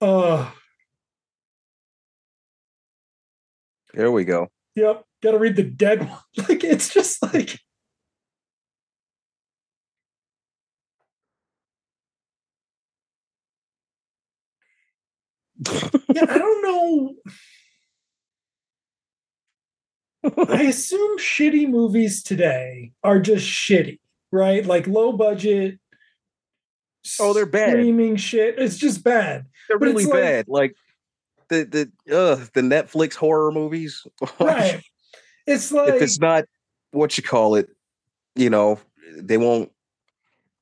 oh, There we go. yep. Gotta read the dead one. [LAUGHS] Like it's just like yeah, I don't know. I [LAUGHS] assume shitty movies today are just shitty, right? Like low budget. Oh, they're bad. Streaming shit. It's just bad. They're But really like- bad. Like the the uh the Netflix horror movies. [LAUGHS] Right. It's like if it's not what you call it, you know, they won't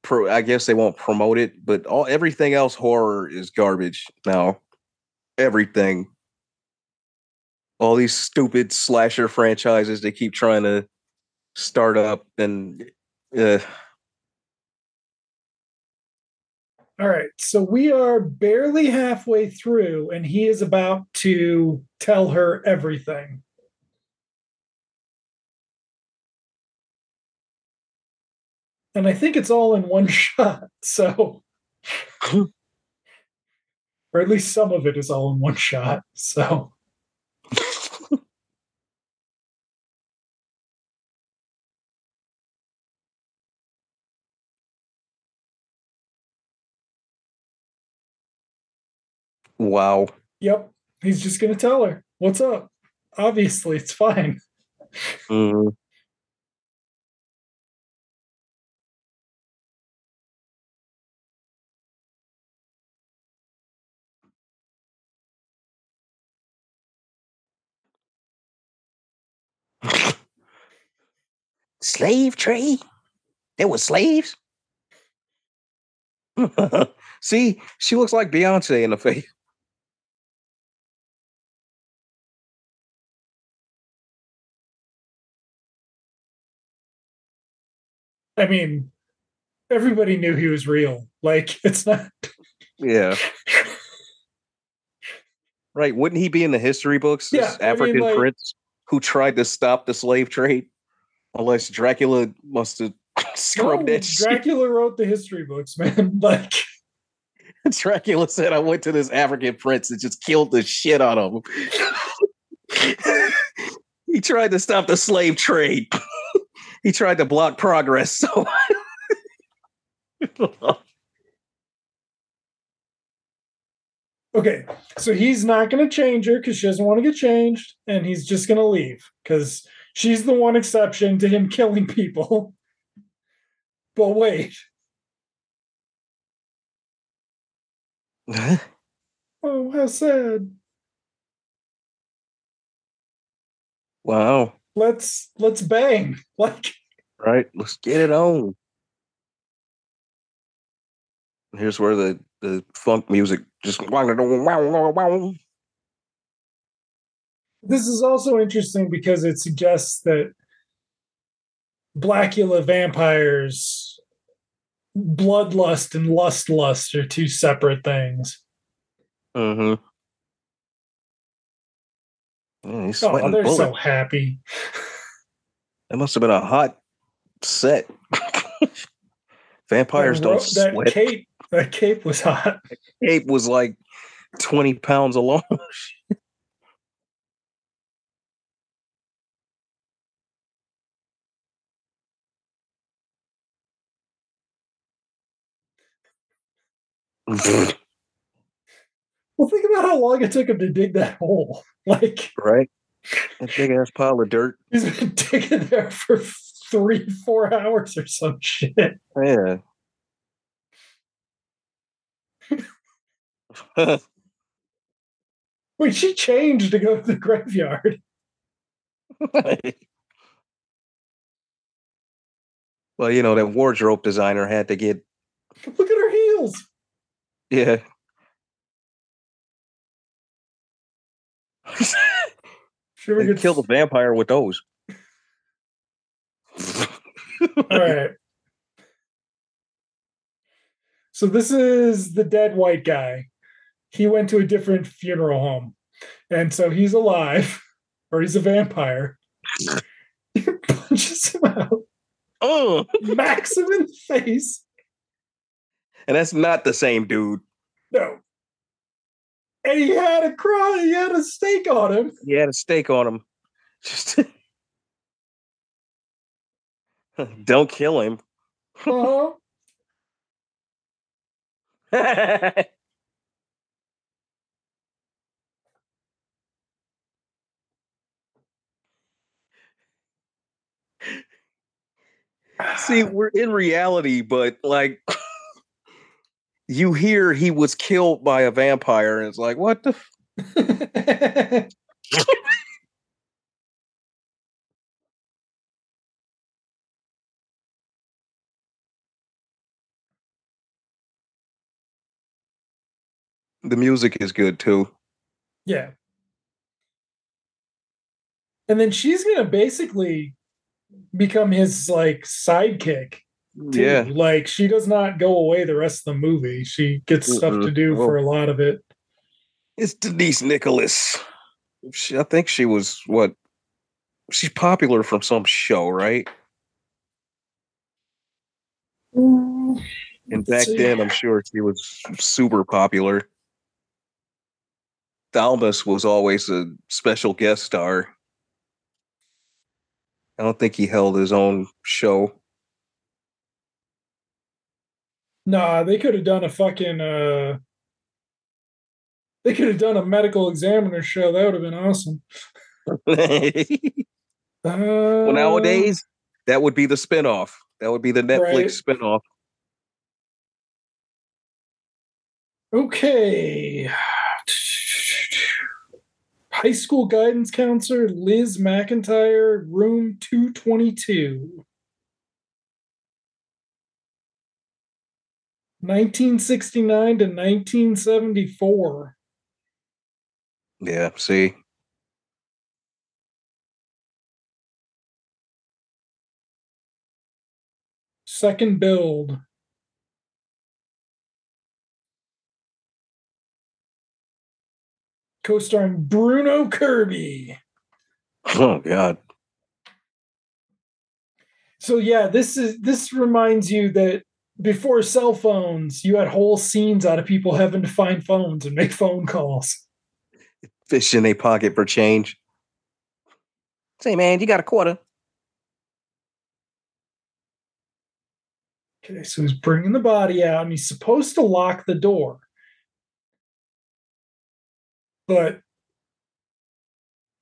pro I guess they won't promote it, but all everything else horror is garbage now. Everything. All these stupid slasher franchises they keep trying to start up and uh, all right. So we are barely halfway through, and he is about to tell her everything. And I think it's all in one [LAUGHS] shot. So, [LAUGHS] or at least some of it is all in one shot. So, wow. yep, he's just going to tell her what's up. Obviously, it's fine. Mm. Slave trade? There were slaves? [LAUGHS] See, she looks like Beyonce in the face. I mean, everybody knew he was real. Like, [LAUGHS] it's not. Yeah. Right. Wouldn't he be in the history books? This Yeah, I mean, African like- prince who tried to stop the slave trade? Unless Dracula must have [LAUGHS] scrubbed No, that shit. Dracula wrote the history books, [LAUGHS] man. Like, [LAUGHS] Dracula said, I went to this African prince and just killed the shit out of him. he tried to stop the slave trade. he tried to block progress. So okay, so he's not going to change her because she doesn't want to get changed, and he's just going to leave because she's the one exception to him killing people. [LAUGHS] But wait, oh, how sad. wow. Let's let's bang. [LAUGHS] Like, Right. Let's get it on. Here's where the, the funk music just this is also interesting because it suggests that Blacula vampires, bloodlust and lust lust are two separate things. Mm-hmm. He's Oh, they're bullets. so happy. That must have been a hot set. [LAUGHS] Vampires That don't that sweat. cape. That cape was hot. Cape was like 20 pounds alone. [LAUGHS] [LAUGHS] Well, think about how long it took him to dig that hole. [LAUGHS] Like right? That big ass pile of dirt. he's been [LAUGHS] digging there for three, four hours or some shit. Yeah. Wait, she changed to go to the graveyard. well, you know, that wardrobe designer had to get. Look at her heels. Yeah. [LAUGHS] sure we gets kill the vampire with those. [LAUGHS] All right. So this is the dead white guy. He went to a different funeral home. And so he's alive, [LAUGHS] or he's a vampire. He punches him out, oh, smacks him in the face. And that's not the same dude. No. And he had a cry, he had a stake on him. He had a stake on him. [LAUGHS] Just [LAUGHS] don't kill him. Uh-huh. [LAUGHS] See, we're in reality, but like you hear he was killed by a vampire, and it's like, what the? F- the music is good too. yeah. And then she's gonna basically become his like sidekick. Too. Yeah, Like she does not go away the rest of the movie. She gets stuff to Mm-mm. do oh. for a lot of it. it's Denise Nicholas. She, I think she was what? She's popular from some show, right? Mm, and back See. then, I'm sure she was super popular. Thalmus was always a special guest star. I don't think he held his own show. Nah, they could have done a fucking uh they could have done a medical examiner show. That would have been awesome. [LAUGHS] well, Uh, nowadays, that would be the spinoff. That would be the Netflix Right. spinoff. Okay. High school guidance counselor Liz McIntyre, room 222. 1969 to 1974. Yeah, see. Second build. Co-starring Bruno Kirby. Oh God. So yeah, this is this reminds you that before cell phones, you had whole scenes out of people having to find phones and make phone calls. Fish in a pocket for change. Say, man, you got a quarter. Okay, so he's bringing the body out and he's supposed to lock the door. But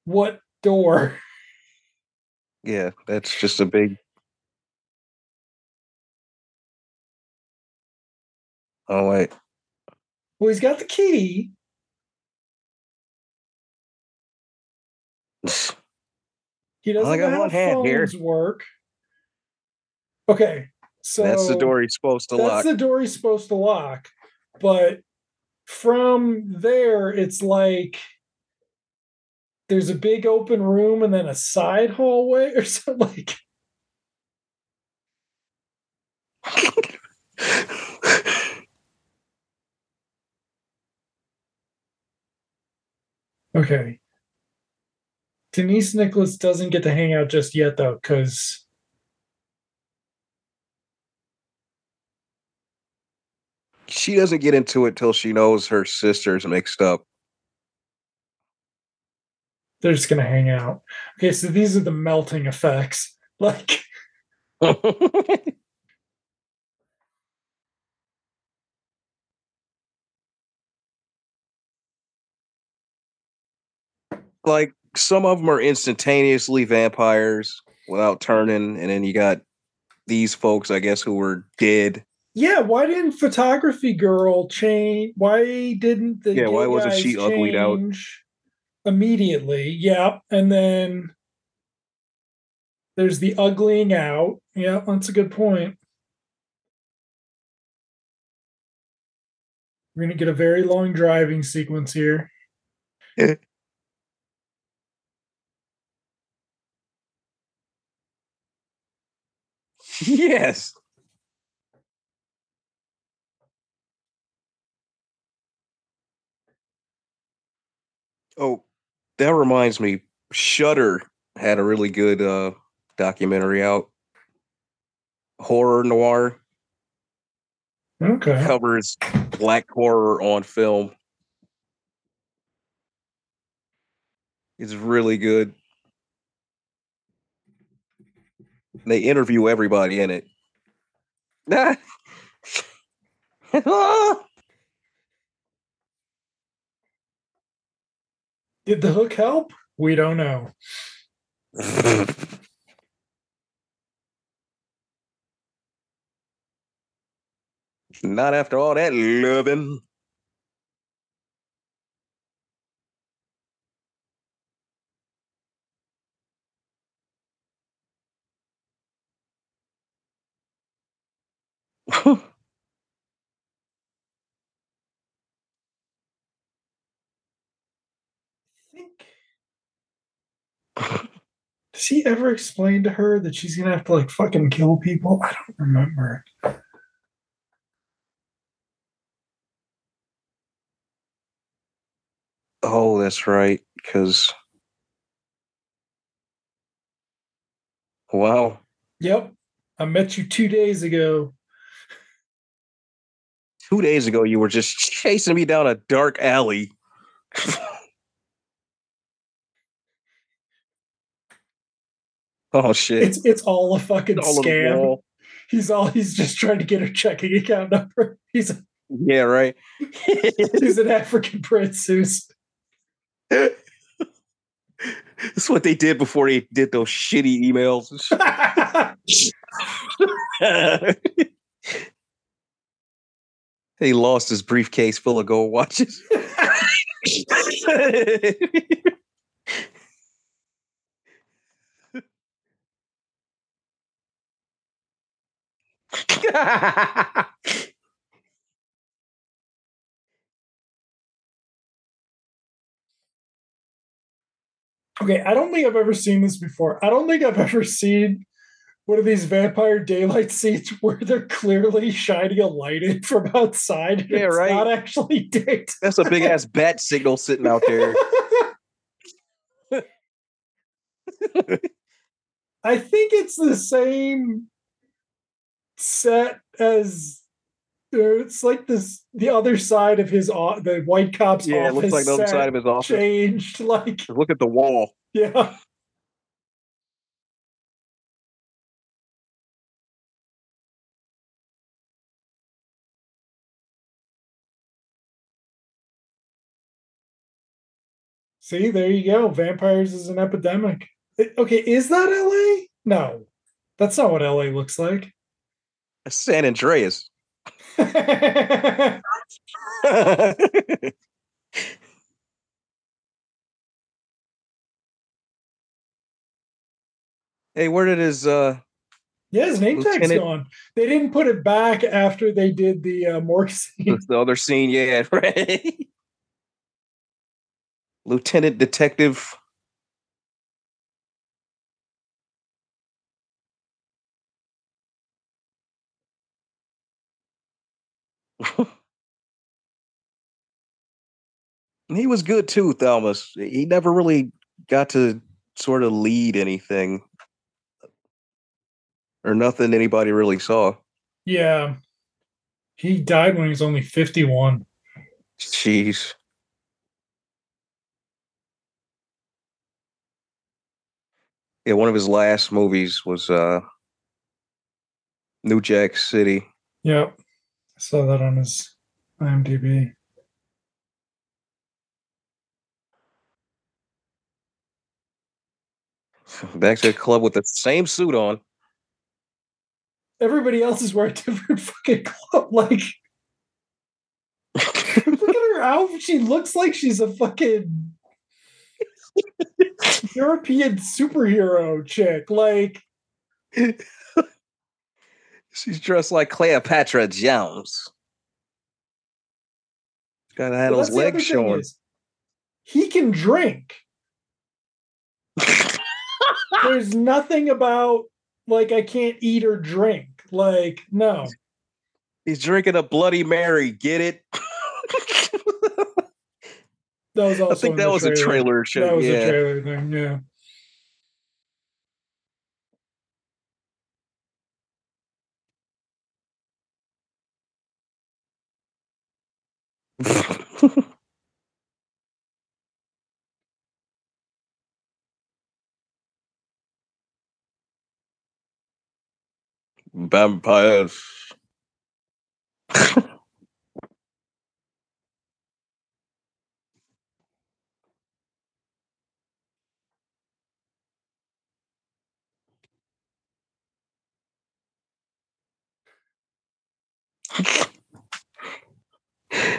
what door? [LAUGHS] Yeah, that's just a big. Oh wait. Well, he's got the key. [SIGHS] He doesn't Only got one hand here. work. Okay, so that's the door he's supposed to that's lock. That's the door he's supposed to lock. But from there, it's like there's a big open room and then a side hallway [LAUGHS] or something like. Okay. Denise Nicholas doesn't get to hang out just yet, though, because she doesn't get into it till she knows her sister's mixed up. they're just gonna hang out. Okay, so these are the melting effects. [LAUGHS] Like, [LAUGHS] like some of them are instantaneously vampires without turning, and then you got these folks, I guess, who were dead Yeah, why didn't photography girl change? Why didn't the Yeah, why wasn't she uglied out? immediately? Yeah, and then there's the uglying out. Yeah, that's a good point. We're gonna get a very long driving sequence here. [LAUGHS] [LAUGHS] yes. Oh, that reminds me. Shudder had a really good uh documentary out. Horror Noire Okay. covers black horror on film. It's really good. They interview everybody in it. [LAUGHS] Did the hook help? We don't know. [LAUGHS] Not after all that loving. [LAUGHS] Does he ever explain to her that she's gonna have to like fucking kill people? I don't remember. oh, that's right. Because wow, Yep. I met you two days ago. Two days ago you were just chasing me down a dark alley. [LAUGHS] oh shit! It's it's all a fucking All scam. He's all he's just trying to get her checking account number. [LAUGHS] He's Yeah, right. [LAUGHS] he's an African prince who's That's what they did before they did those shitty emails. He lost his briefcase full of gold watches. [LAUGHS] Okay, I don't think I've ever seen this before. I don't think I've ever seen one of these vampire daylight scenes [LAUGHS] where they're clearly shining a light in from outside. Yeah, it's right. Not actually daytime. That's a big ass bat signal sitting out there. [LAUGHS] I think it's the same set as it's like this the other side of his o- the white cop's Yeah, it looks like the other side of his office. changed [LAUGHS] like Look at the wall. yeah see there you go vampires is an epidemic okay is that la no that's not what la looks like That's San Andreas. [LAUGHS] [LAUGHS] hey, where did his uh Yeah, his name tag's Lieutenant- gone. They didn't put it back after they did the uh, morgue [LAUGHS] scene. the other scene? Yeah, right. Lieutenant Detective. [LAUGHS] he was good too, Thalmus. He never really got to sort of lead anything or nothing anybody really saw. Yeah. He died when he was only 51. Jeez. Yeah, one of his last movies was uh New Jack City. Yep. I saw that on his IMDb. [LAUGHS] Back to the club with the same suit on. everybody else is wearing [LAUGHS] different fucking clothes. Like, [LAUGHS] look at her outfit. She looks like she's a fucking [LAUGHS] European superhero chick. Like, She's dressed like Cleopatra Jones. Gotta have well, those that's the other legs showing. he can drink. [LAUGHS] There's nothing about like I can't eat or drink. Like, no. He's drinking a Bloody Mary. Get it? [LAUGHS] That was also I think that was a trailer show. That was yeah. a trailer thing, yeah. [LAUGHS] Vampires. [LAUGHS]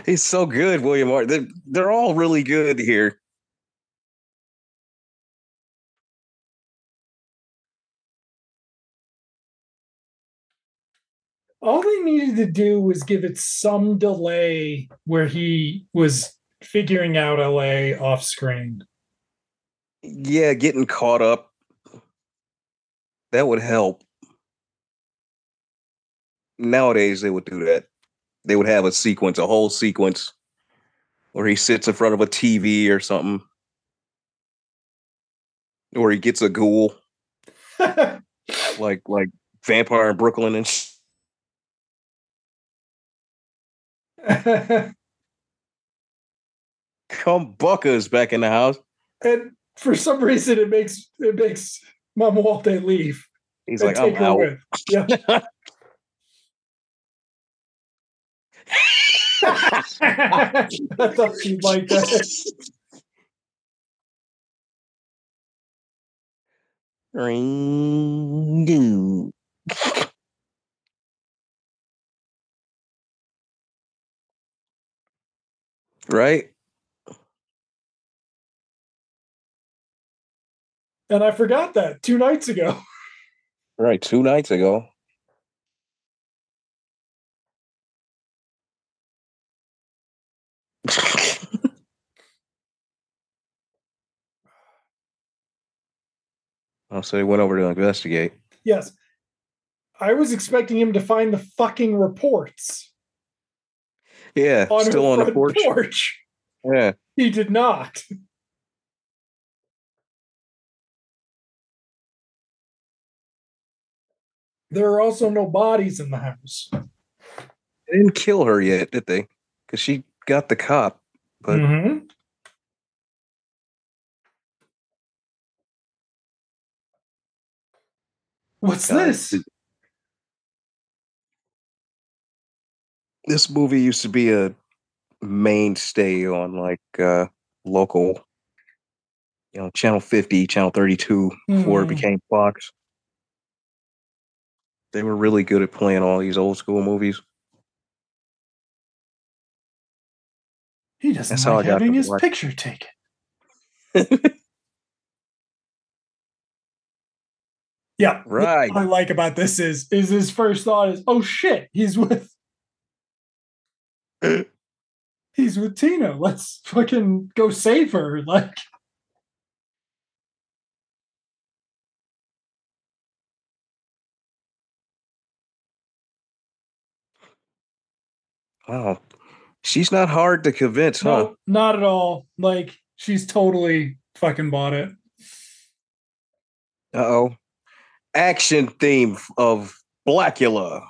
He's so good, William Hart. They're, they're all really good here. All they needed to do was give it some delay where he was figuring out LA off screen. Yeah, getting caught up. That would help. Nowadays, they would do that. They would have a sequence, a whole sequence, where he sits in front of a TV or something, or he gets a ghoul, [LAUGHS] like like Vampire in Brooklyn and. Sh- [LAUGHS] Come Bucka's back in the house. and for some reason it makes it makes Mamuwalde leave He's like, I'm out. Yeah. [LAUGHS] I thought she'd like that. Ring. Right? And I forgot that two nights ago. Right. Two nights ago. Oh, so he went over to investigate. Yes. I was expecting him to find the fucking reports Yeah, on still on the porch. porch. Yeah. He did not. There are also no bodies in the house. They didn't kill her yet, did they? Because she got the cop. But Mhm. What's this? this movie used to be a mainstay on like uh local you know channel 50 channel 32 before it Mhm. became fox they were really good at playing all these old school movies He doesn't That's like having his watch- picture taken. [LAUGHS] Yeah. right What I like about this is is his first thought is, oh shit, he's with [GASPS] he's with Tina. Let's fucking go save her. [LAUGHS] Like wow she's not hard to convince huh not at all. Like she's totally fucking bought it. uh-oh action theme of Blacula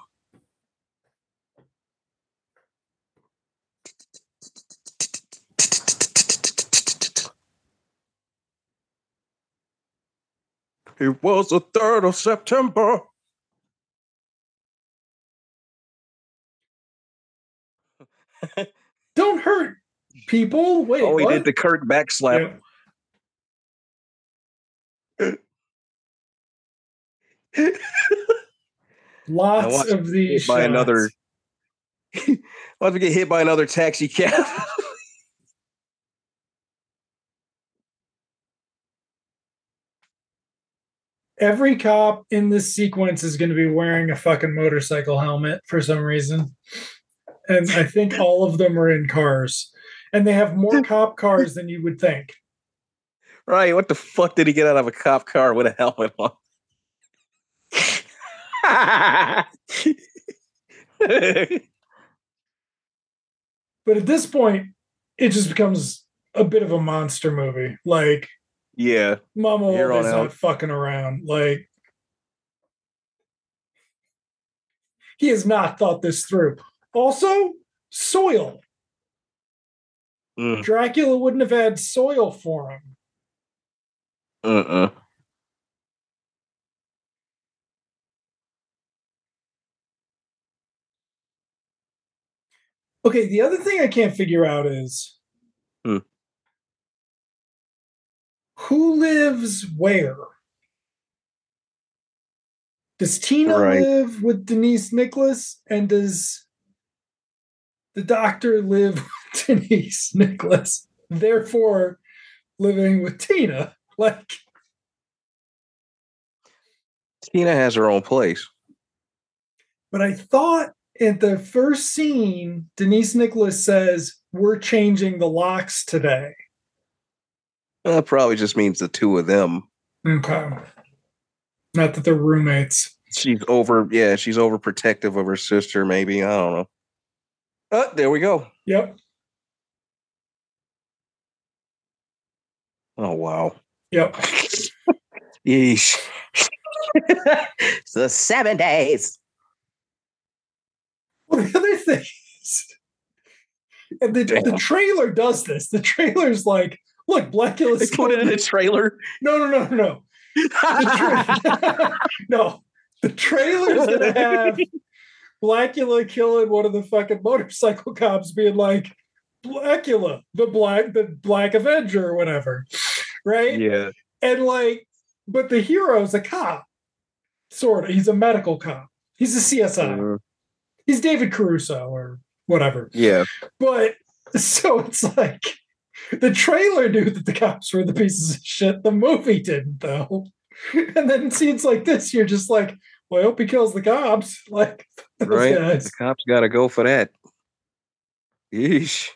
It was the 3rd of September. [LAUGHS] Don't hurt people. Wait, oh, he what? did the Kirk backslap. Yeah. Lots of these by shots. another- [LAUGHS] What if we get hit by another taxi cab? [LAUGHS] Every cop in this sequence is going to be wearing a fucking motorcycle helmet for some reason. And I think all of them are in cars. And they have more cop cars than you would think. right. What the fuck did he get out of a cop car with a helmet on? [LAUGHS] But at this point, it just becomes a bit of a monster movie. Like, yeah. Mamuwalde is not fucking around. Like, he has not thought this through. Also, soil. Mm, Dracula wouldn't have had soil for him. uh-uh. Okay, the other thing I can't figure out is Hmm. who lives where? Does Tina Right. live with Denise Nicholas? And does the doctor live [LAUGHS] with Denise Nicholas? Therefore, living with Tina. Like, Tina has her own place. but I thought at the first scene, Denise Nicholas says, We're changing the locks today. That probably just means the two of them. Okay. Not that they're roommates. She's over, yeah, she's overprotective of her sister, maybe. I don't know. Oh, there we go. Yep. Oh, wow. Yep. [LAUGHS] Yeesh. [LAUGHS] the seven days. Well, the other thing is, and the, the trailer does this. The trailer's like, look, Blacula. They put it in a trailer. No, no, no, no. The [LAUGHS] no, the trailer's gonna have Blacula killing one of the fucking motorcycle cops, being like, Blacula, the black, the Black Avenger, or whatever, right? yeah. And like, but the hero's a cop, sort of. He's a medical cop. He's a CSI. Mhm. He's David Caruso or whatever. Yeah. But so it's like the trailer knew that the cops were the pieces of shit. The movie didn't, though. And then scenes like this, you're just like, well, I hope he kills the cops. [LAUGHS] Like, Right. guys. The cops got to go for that. Yeesh.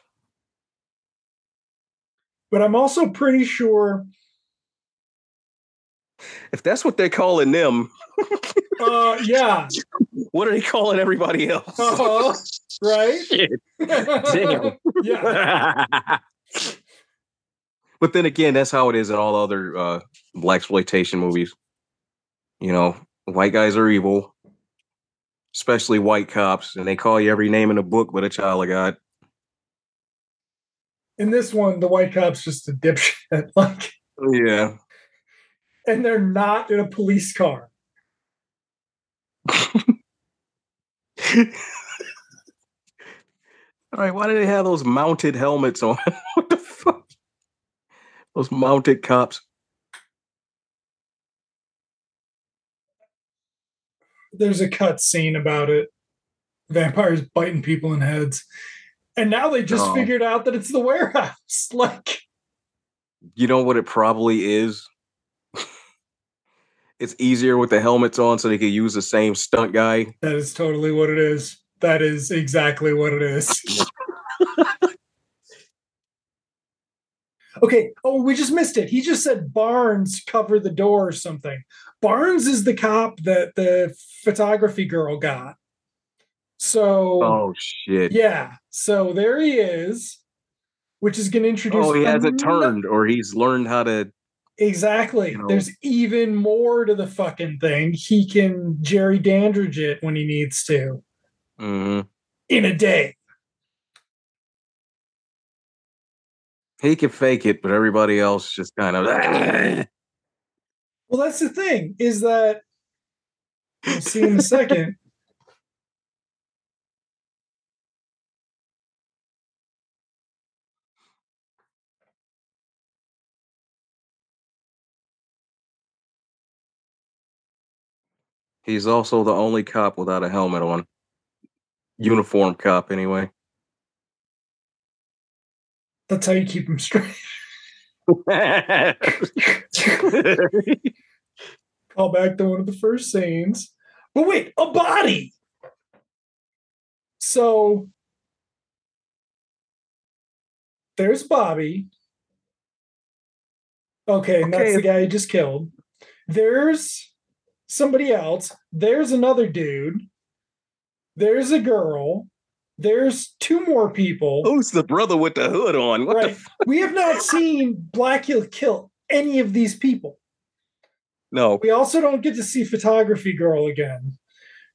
But I'm also pretty sure, If that's what they're calling them, [LAUGHS] uh, yeah, what are they calling everybody else? uh-huh, right? [LAUGHS] Damn. yeah, [LAUGHS] but then again, that's how it is in all other uh, black exploitation movies. You know, white guys are evil, especially white cops, and they call you every name in the book but a child of God. in this one, the white cop's just a dipshit. [LAUGHS] Like, Yeah. and they're not in a police car. All right, why do they have those mounted helmets on? [LAUGHS] what the fuck? Those mounted cops. there's a cut scene about it. Vampires biting people in heads. And now they just Oh. figured out that it's the warehouse. [LAUGHS] Like, You know what it probably is? It's easier with the helmets on so they could use the same stunt guy. that is totally what it is. That is exactly what it is. [LAUGHS] okay. Oh, we just missed it. He just said Barnes cover the door or something. Barnes is the cop that the photography girl got. So, Oh shit. yeah. So there he is, which is going to introduce. Oh, he hasn't ano- turned or he's learned how to Exactly. You know. There's even more to the fucking thing. He can Jerry Dandridge it when he needs to Mhm. in a day. He can fake it, but everybody else just kind of Well, that's the thing is that [LAUGHS] we'll see in a second. He's also the only cop without a helmet on. Uniform cop, anyway. That's how you keep him straight. [LAUGHS] Call back to one of the first scenes. But wait, a body. So there's Bobby. Okay, and that's the guy you just killed. There's somebody else. There's another dude. There's a girl. There's two more people. Who's the brother with the hood on? What the right. we have not seen Blacula kill any of these people. No, We also don't get to see Photography Girl again.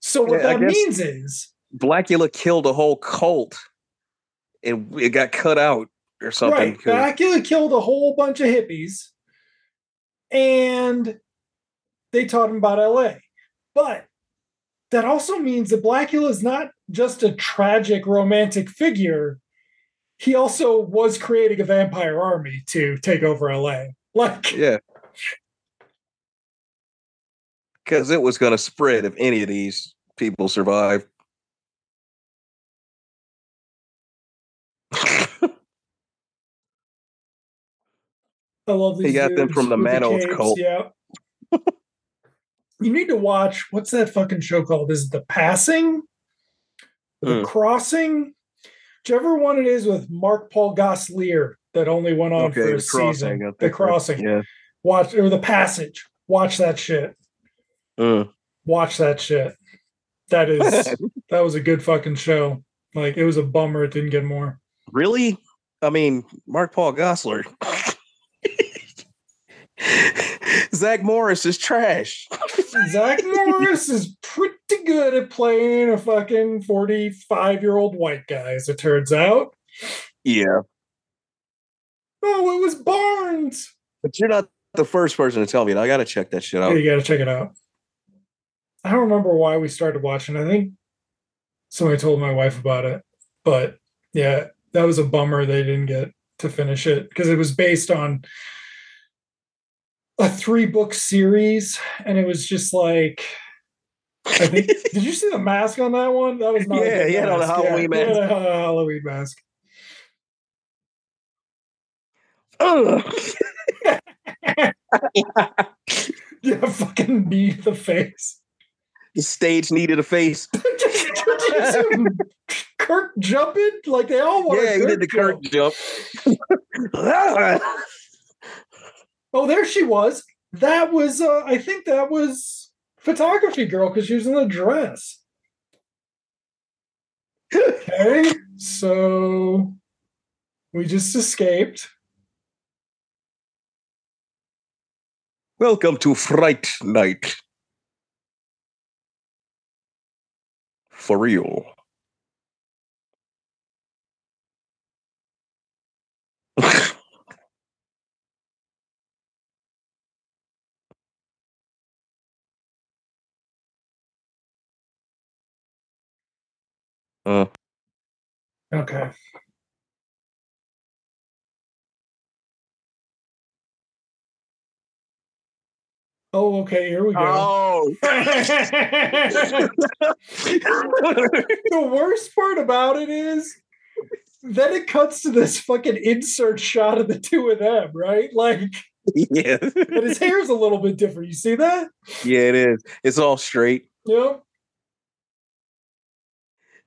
So what Yeah, that means is Blacula killed a whole cult. and it got cut out or something. right, Blacula killed a whole bunch of hippies, and they taught him about LA. But that also means that Blacula is not just a tragic romantic figure. He also was creating a vampire army to take over LA. [LAUGHS] Like, Yeah. Because it was going to spread if any of these people survived. [LAUGHS] I love these. He got them from the Manos cult. Yeah. [LAUGHS] you need to watch what's that fucking show called? Is it The Passing? The Hmm. Crossing? Whichever one it is with Mark Paul Gosselaar that only went on for the a season. I The. Crossing. Yeah. Watch or The Passage. Watch that shit. Mm. Watch that shit. That is [LAUGHS] that was a good fucking show. Like it was a bummer it didn't get more. really? I mean, Mark Paul Gosselaar. [LAUGHS] Zach Morris is trash. Zach [LAUGHS] Morris is pretty good at playing a fucking 45 year old white guy, as it turns out. Yeah. Oh, it was Barnes. But you're not the first person to tell me. that. I got to check that shit Yeah, out. you gotta check it out. I don't remember why we started watching. I think somebody told my wife about it. But yeah, that was a bummer they didn't get to finish it because it was based on a three book series and it was just like I think [LAUGHS] did you see the mask on that one? That was not Yeah, had on a. Halloween he mask. a Halloween mask. Ugh. [LAUGHS] Yeah, fucking beat the face. the stage needed a face. Did you see Kirk jumping? Like they all want Yeah, he did the Kirk jump. [LAUGHS] Oh, there she was. That was, uh, I think that was photography girl because she was in a dress. Okay, so we just escaped. Welcome to Fright Night. For real. Uh, Okay. Oh, okay, here we go. oh. [LAUGHS] the worst part about it is then it cuts to this fucking insert shot of the two of them, right? Like, [LAUGHS] yeah. and his hair's a little bit different. You see that? Yeah, it is. It's all straight. Yep.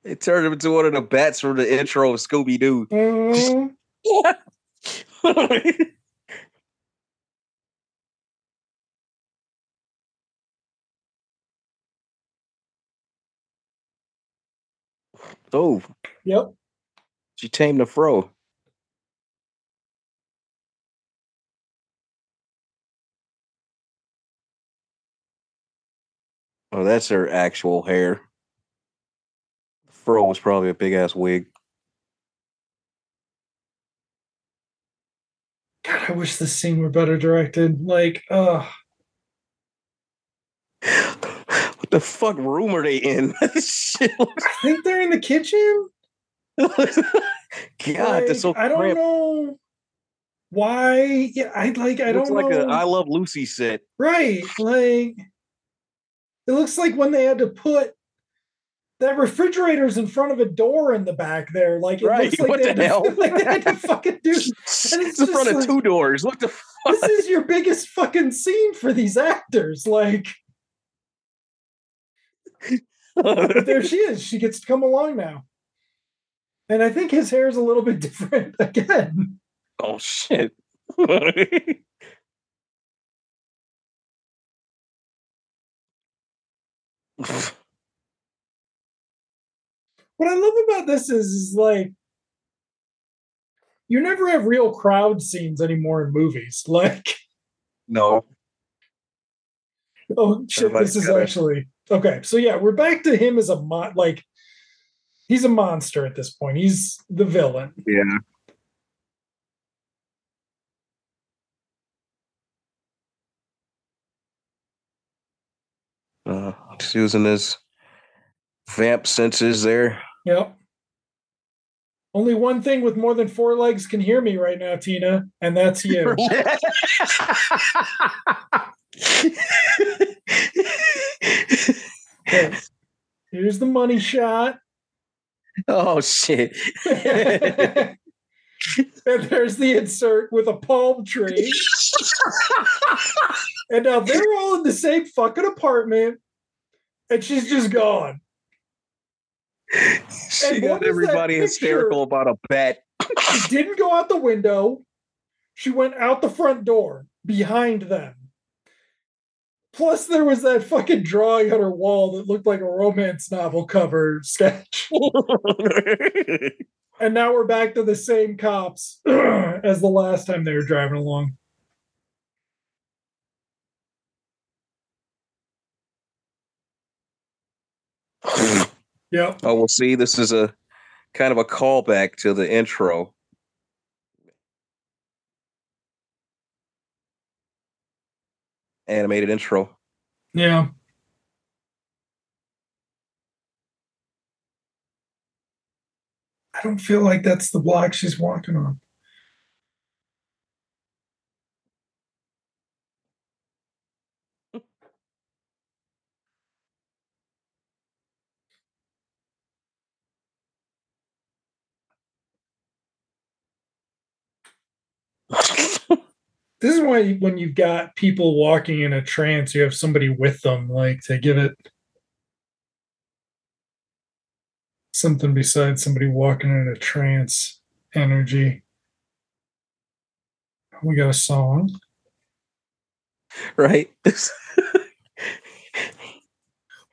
It turned him into one of the bats from the intro of Scooby Doo. Mhm. [LAUGHS] oh, Yep. she tamed the fro. Oh, that's her actual hair. Fro was probably a big ass wig. God, I wish this scene were better directed. Like, uh what the fuck room are they in? [LAUGHS] Shit looks- I think they're in the kitchen. [LAUGHS] God, Like, that's so I don't cramped. know why. Yeah, I like. I don't like know. a I Love Lucy set. right, like It looks like when they had to put that refrigerator's in front of a door in the back there. Like it Right, looks [LAUGHS] like what they, the had hell? To, [LAUGHS] like they had to fucking do. [LAUGHS] it's And in front just of like- two doors. What the fuck? This is your biggest fucking scene for these actors. Like, but there she is. She gets to come along now. And I think his hair is a little bit different again. oh shit. What I love about this is, is like you never have real crowd scenes anymore in movies. [LAUGHS] Like, no. oh shit, Everybody's this is actually okay. So yeah, we're back to him as a mon like he's a monster at this point. He's the villain. Yeah. Uh, just using his vamp senses there. Yep. Only one thing with more than four legs can hear me right now, Tina, and that's you. [LAUGHS] Okay. Here's the money shot. oh shit. [LAUGHS] and there's the insert with a palm tree. And now they're all in the same fucking apartment. And she's just gone. [LAUGHS] she got everybody hysterical about a bet. She didn't go out the window. She went out the front door behind them. Plus, there was that fucking drawing on her wall that looked like a romance novel cover [LAUGHS] sketch. [LAUGHS] And now we're back to the same cops [CLEARS THROAT] as the last time they were driving along. Yep. Oh, well, see, this is a kind of a callback to the intro. Animated intro. Yeah. I don't feel like that's the block she's walking on. This is why when you've got people walking in a trance, you have somebody with them, like to give it something besides somebody walking in a trance energy. We got a song. right? [LAUGHS]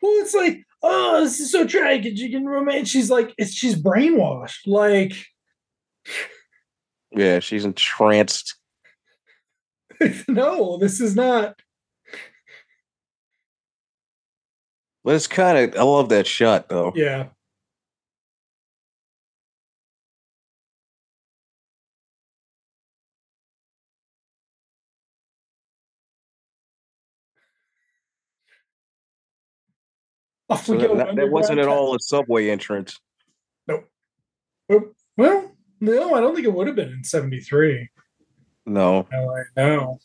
Well, it's like, oh, this is so tragic. You can romance. She's like, it's she's brainwashed. Like, yeah, she's entranced. [LAUGHS] no, this is not. But it's kind of, I love that shot though. Yeah. Off So we that, go. that- that wasn't at all a subway entrance. Nope. Well, no, I don't think it would have been in 73. No. No, I know.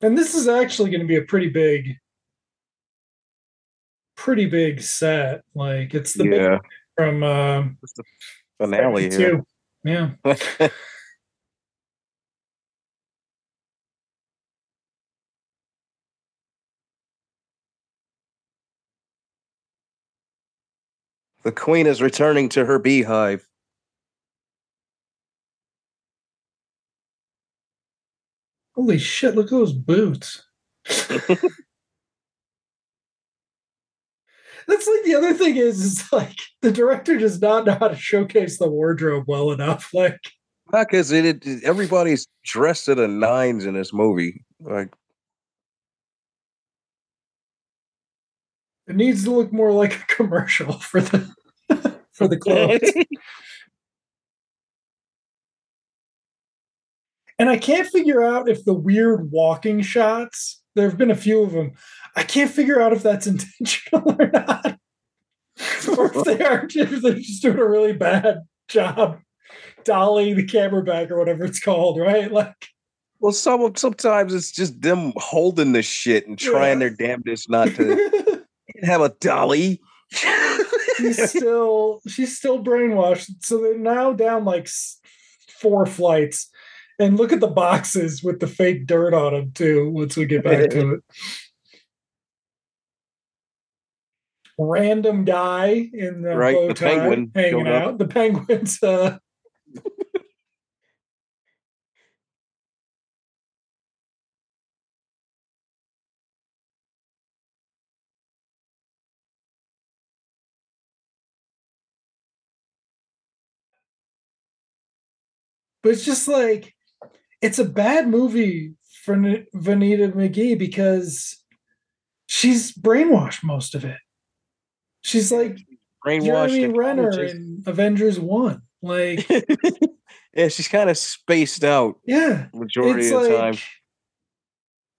And this is actually going to be a pretty big, pretty big set. Like it's the big yeah. from um, Finale here. Yeah. [LAUGHS] the queen is returning to her beehive. Holy shit! Look at those boots. [LAUGHS] That's like the other thing is, is like the director does not know how to showcase the wardrobe well enough. [LAUGHS] Like, Because it, it, everybody's dressed to the nines in this movie. Like, it needs to look more like a commercial [LAUGHS] for the for the clothes. And I can't figure out if the weird walking shots, there have been a few of them. I can't figure out if that's [LAUGHS] intentional or not. or if they are [LAUGHS] if they're just doing a really bad job dolly the camera back or whatever it's called, right? Like Well, some sometimes it's just them holding the shit and trying Yeah. their damnedest not to [LAUGHS] have a dolly. she's still she's still brainwashed. So they're now down like four flights. And look at the boxes with the fake dirt on them too. Once we get back to [LAUGHS] it, random guy in the Right, bow the penguin hanging showed up. out. The penguins. Uh, but it's just like it's a bad movie for N- Vonetta McGee because she's brainwashed most of it. She's like Brainwashed. Jeremy Renner in Avengers One. Like, [LAUGHS] yeah, she's kind of spaced out yeah, majority of the like time.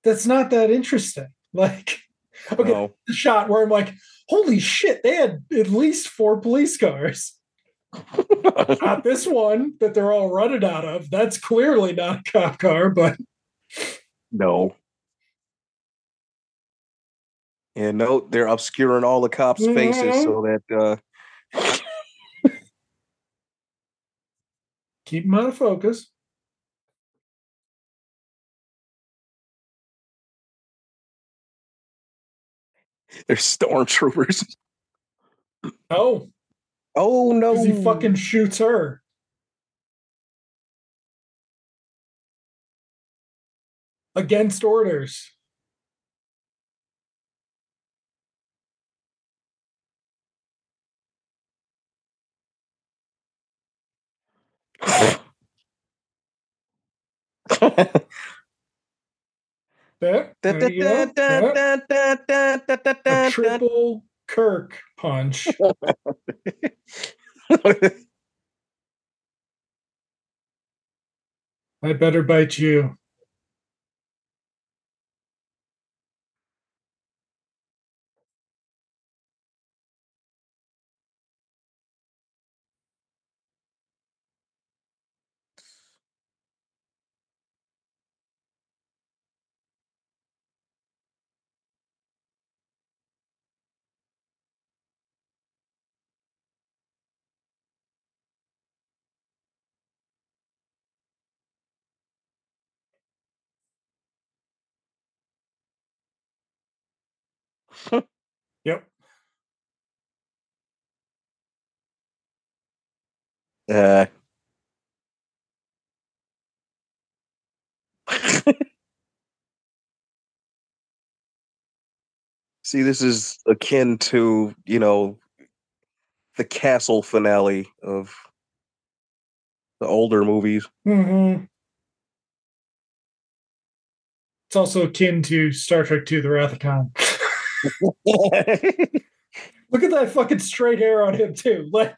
that's not that interesting. [LAUGHS] Like, okay, No. the shot where I'm like, holy shit, they had at least four police cars. Not this one that they're all running out of. That's clearly not a cop car, but no. And no, they're obscuring all the cops' faces Mhm. so that uh keep them out of focus. they're stormtroopers. Oh, Oh no! because he fucking shoots her. Against orders. There, there you go. Yeah. A triple Kirk punch. [LAUGHS] I better bite you. Yep. Uh, see, this is akin to you know the castle finale of the older movies. hmm It's also akin to Star Trek II The Wrath of Khan. [LAUGHS] Look at that fucking straight hair on him, too. Like,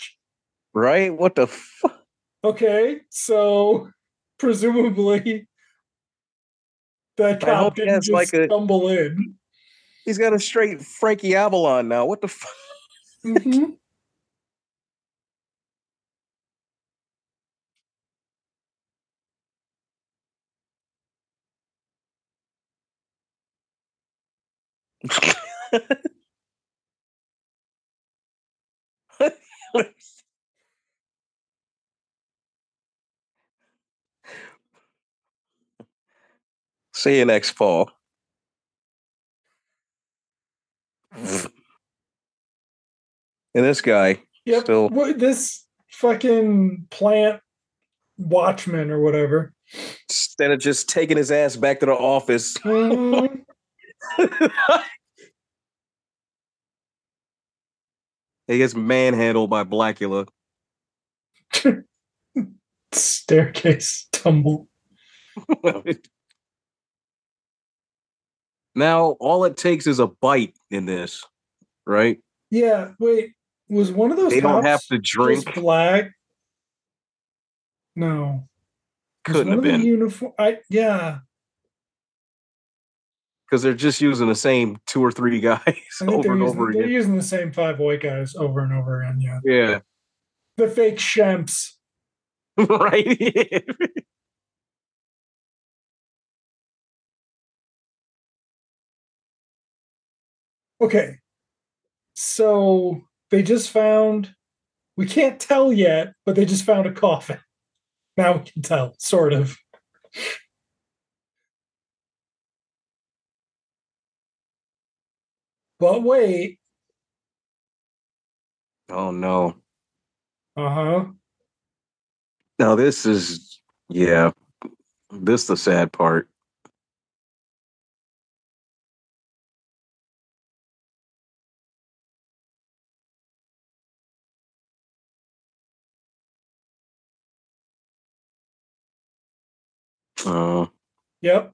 right? What the fuck? okay, so presumably that I cop didn't has, just like, a- in. He's got a straight Frankie Avalon now. What the fuck? Mhm. [LAUGHS] See you next fall. And this guy Yep. still What, this fucking plant watchman or whatever. instead of just taking his ass back to the office. Mhm. [LAUGHS] he gets manhandled by Blacula. Staircase tumble. [LAUGHS] now all it takes is a bite in this, right? Yeah, wait. Was one of those They don't have to drink. black? No. Couldn't have been uniform. I yeah because they're just using the same two or three [LAUGHS] guys over and using, over again. They're using the same five white guys over and over again. Yeah. Yeah. The fake Shemps. [LAUGHS] right. [LAUGHS] okay. So they just found, we can't tell yet, but they just found a coffin. Now we can tell, sort of. But wait. Oh no. Uh huh. Now this is yeah. This the sad part. Oh, Yep.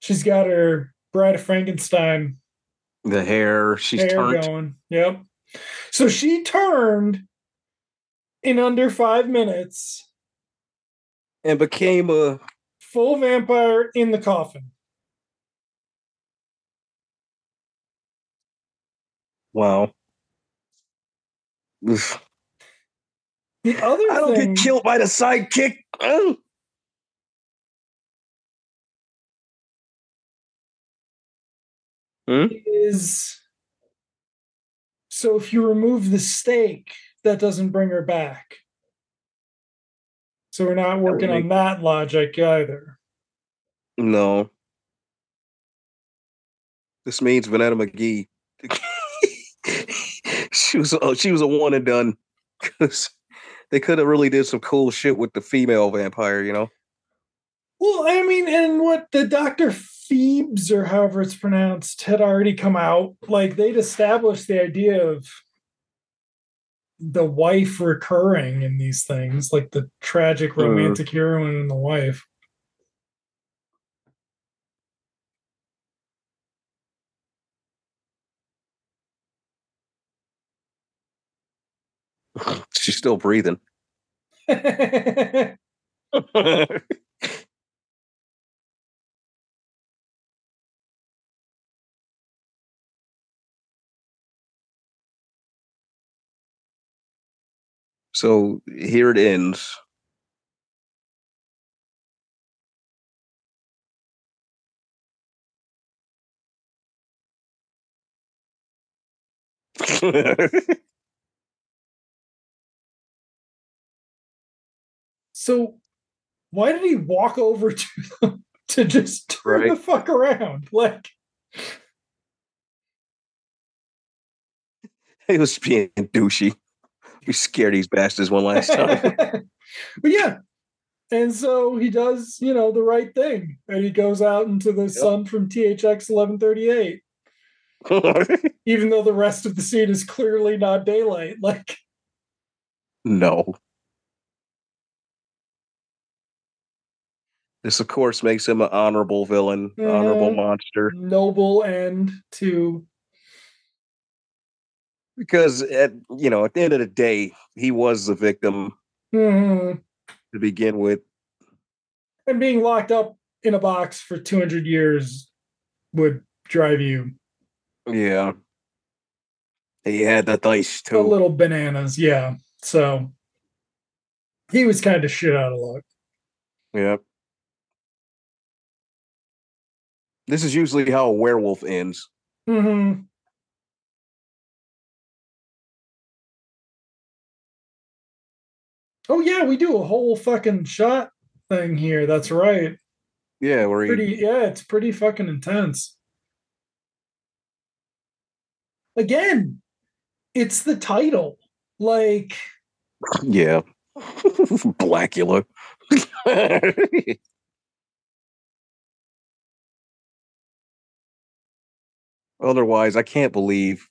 She's got her Bride of Frankenstein the hair. She's hair turned. going. Yep. So she turned in under five minutes, and became a full vampire in the coffin. wow. Oof. The other I don't thing, get killed by the sidekick. Hmm? is so if you remove the stake, that doesn't bring her back. So we're not working on make- that logic either. No. This means Vonetta McGee. [LAUGHS] she was oh, she was a one and done because they could have really did some cool shit with the female vampire, you know. Well, I mean, and what the Dr. Phibes, or however it's pronounced, had already come out. Like they'd established the idea of the wife recurring in these things, like the tragic Hmm. romantic heroine and the wife. [LAUGHS] She's still breathing. [LAUGHS] [LAUGHS] so here it ends. [LAUGHS] so why did he walk over [LAUGHS] to them to just turn the fuck around? Like he was being douchey. We scare these bastards one last time. [LAUGHS] but yeah. And so he does, you know, the right thing. And he goes out into the sun from THX 1138, [LAUGHS] even though the rest of the scene is clearly not daylight. [LAUGHS] Like, no. This, of course, makes him an honorable villain, honorable Mhm. monster. noble end to, Because at you know, at the end of the day, he was the victim Mhm. to begin with. and being locked up in a box for 200 years would drive you Yeah. He had the dice too. a little bananas. Yeah. So he was kind of shit out of luck. Yep. This is usually how a werewolf ends. Mm-hmm. Oh yeah, we do a whole fucking shot thing here. That's right. Yeah, we're Pretty yeah, it's pretty fucking intense. Again, it's the title. Like Yeah. [LAUGHS] Blacula. [LAUGHS] Otherwise, I can't believe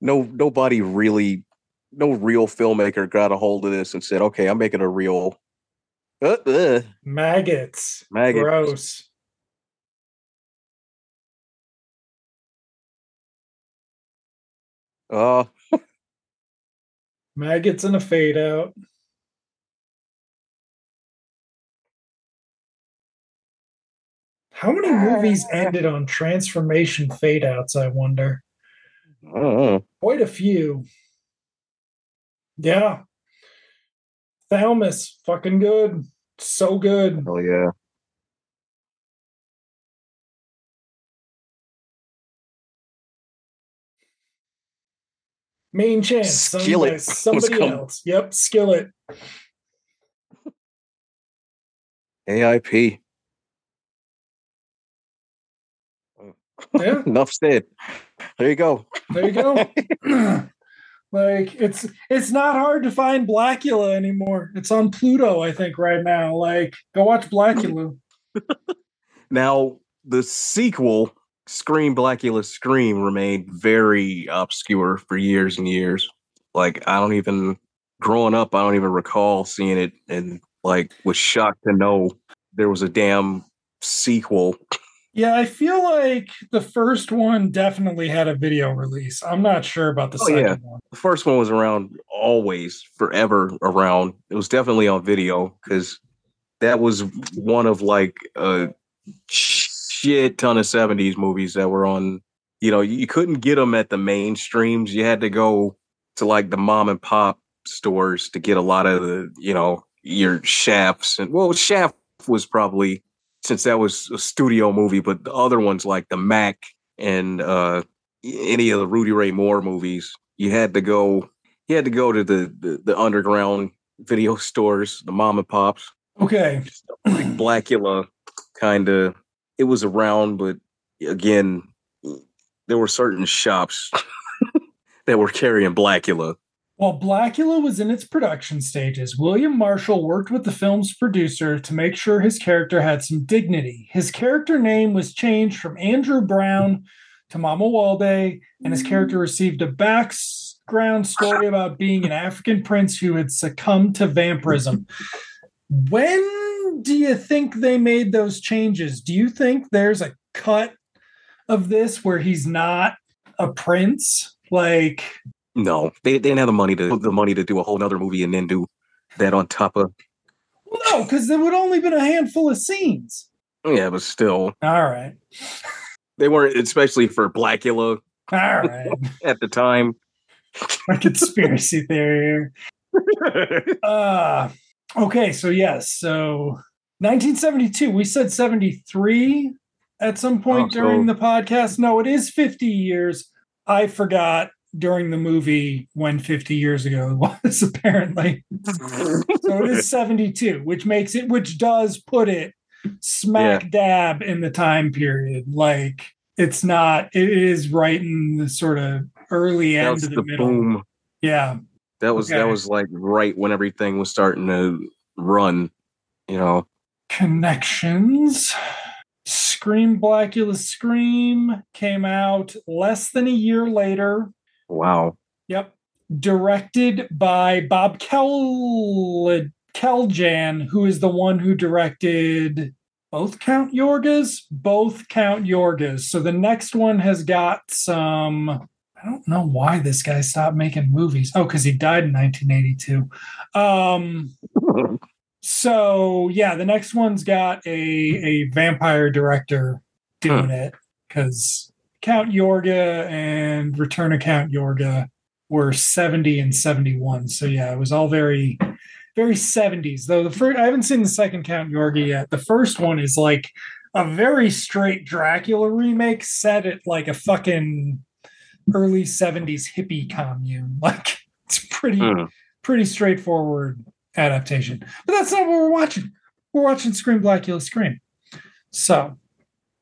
no nobody really no real filmmaker got a hold of this and said, "Okay, I'm making a real uh, uh, maggots. maggot." Gross. Oh, Maggots and a fade out. How many movies ended on transformation fade outs, I wonder? Know. Quite a few. Yeah. Thalmus fucking good. So good. Oh yeah. Main chance. Skillet. Somebody, somebody else. Yep, skillet. AIP. Yeah. [LAUGHS] Enough said. There you go. There you go. [LAUGHS] like it's it's not hard to find Blacula anymore. It's on Pluto, I think, right now. Like, go watch Blacula. [LAUGHS] Now, the sequel, Scream Blacula Scream, remained very obscure for years and years. Like, I don't even, growing up, I don't even recall seeing it and, like, was shocked to know there was a damn sequel. [LAUGHS] Yeah, I feel like the first one definitely had a video release. I'm not sure about the Oh, second yeah. one. The first one was around always, forever around. It was definitely on video because that was one of like a shit ton of 70s movies that were on. You know, you couldn't get them at the mainstreams. You had to go to like the mom and pop stores to get a lot of the, you know, your shafts. And well, Shaft was probably since that was a studio movie, but the other ones like the Mack and uh any of the Rudy Ray Moore movies, you had to go you had to go to the the, the underground video [LAUGHS] stores, the mom and pops. Okay. Blacula kind of it was around, but again, there were certain shops [LAUGHS] that were carrying Blacula. While Blacula was in its production stages, William Marshall worked with the film's producer to make sure his character had some dignity. His character name was changed from Andrew Brown to Mamuwalde, and his character received a background story about being an African prince who had succumbed to vampirism. When do you think they made those changes? Do you think there's a cut of this where he's not a prince? Like, No, they, they didn't have the money to the money to do a whole nother movie and then do that on top of Well, no, because there would only been a handful of scenes. yeah, but still All right. they weren't especially for Blacula All [LAUGHS] right. at the time. My conspiracy theory here. [LAUGHS] Uh, okay, so yes. So 1972. We said 73 at some point Oh, so- during the podcast. No, it is 50 years. I forgot during the movie when 50 years ago it [LAUGHS] was apparently. So it is 72, which makes it, which does put it smack dab in the time period. Like it's not, it is right in the sort of early that end of the, the middle. boom. Yeah. That was Okay. that was like right when everything was starting to run. You know, Connections. Scream Blacula Scream came out less than a year later. Wow. Yep. Directed by Bob Kel- Kelljan, who is the one who directed both Count Yorgas, both Count Yorgas. So the next one has got some. I don't know why this guy stopped making movies. Oh, because he died in 1982. Um, [LAUGHS] so yeah, the next one's got a a vampire director doing it because Count Yorga and Return of Count Yorga were 70 and 71. So yeah, it was all very very 70s. Though the first I haven't seen the second Count Yorga yet. The first one is like a very straight Dracula remake set at like a fucking early 70s hippie commune. [LAUGHS] Like it's pretty Hmm. pretty straightforward adaptation. But that's not what we're watching. We're watching Scream Blacula Scream. So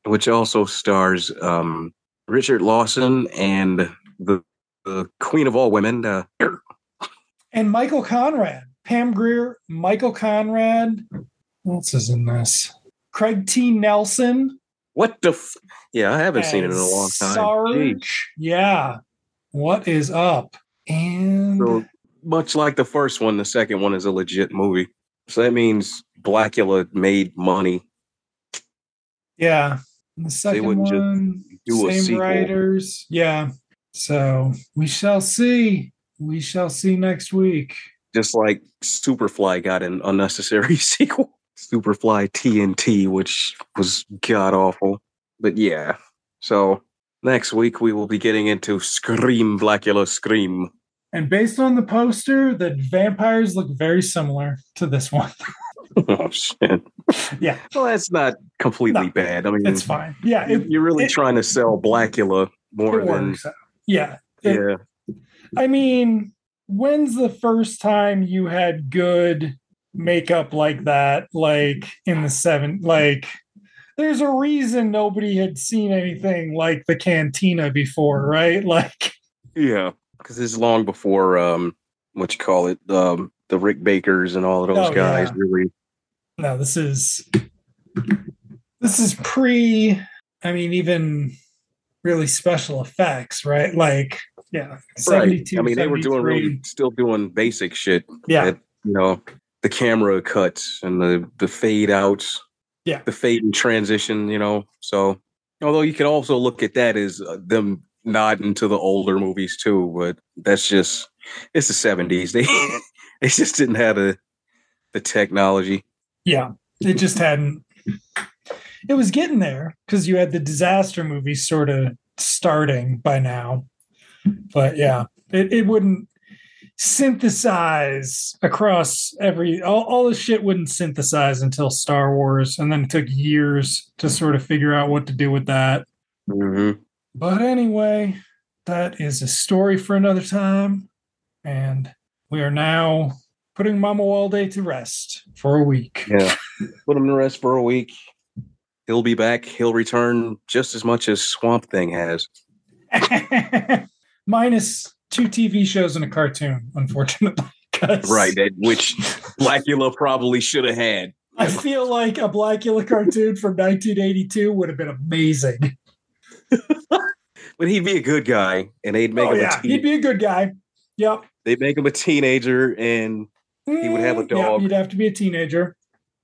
Which also stars um, Richard Lawson and the the Queen of all women. Uh, and Michael Conrad, Pam Grier, Michael Conrad. What else is in this? Craig T. Nelson. what the? F- yeah, I haven't seen it in a long time. Sarge. Yeah. What is up? And So much like the first one, the second one is a legit movie. So that means Blacula made money. yeah. The second wouldn't just one, do same sequel. writers. Yeah. So we shall see. We shall see next week. Just like Superfly got an unnecessary [LAUGHS] sequel. Superfly TNT, which was god awful. But yeah. So next week we will be getting into Scream Blacula Scream. And based on the poster, the vampires look very similar to this one. [LAUGHS] oh shit. [LAUGHS] yeah, Well, that's not completely No, bad. I mean, it's fine. Yeah, it, You're really it- trying to sell Blacula more than works. Yeah, it- yeah. I mean, when's the first time you had good makeup like that? Like in the seven, like there's a reason nobody had seen anything like the cantina before, right? [LAUGHS] Like, yeah, because it's long before um, what you call it, um, the Rick Bakers and all of those Oh, guys. yeah. Really, no, this is this is pre. I mean, even really special effects, right? Like, yeah, seventy-two. I mean, they were doing really still doing basic shit. Yeah, that, you know, the camera cuts and the the fade outs. Yeah. the fade and transition. You know, so although you can also look at that as uh, them nodding to the older movies too, but that's just it's the seventies. [LAUGHS] They they just didn't have the the technology. Yeah. It just hadn't. It was getting there because you had the disaster movies sort of starting by now, but yeah, it, it wouldn't synthesize across every all, all this shit wouldn't synthesize until Star Wars, and then it took years to sort of figure out what to do with that. Mm-hmm. But anyway, that is a story for another time. And we are now putting Mamuwalde to rest for a week. Yeah, [LAUGHS] put him to rest for a week. He'll be back. He'll return just as much as Swamp Thing has. [LAUGHS] Minus two TV shows and a cartoon, unfortunately. [LAUGHS] Right, that which Blacula probably should have had. I feel like a Blacula cartoon from 1982 would have been amazing. But he'd be a good guy, and they'd make oh, him yeah. a He'd be a good guy. Yep. they'd make him a teenager, and He would have a Mm, yeah, dog. you'd have to be a teenager.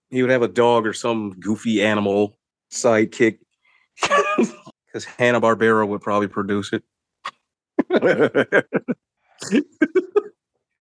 he would have a dog or some goofy animal sidekick. [LAUGHS] Because Hanna Barbera would probably produce it. [LAUGHS]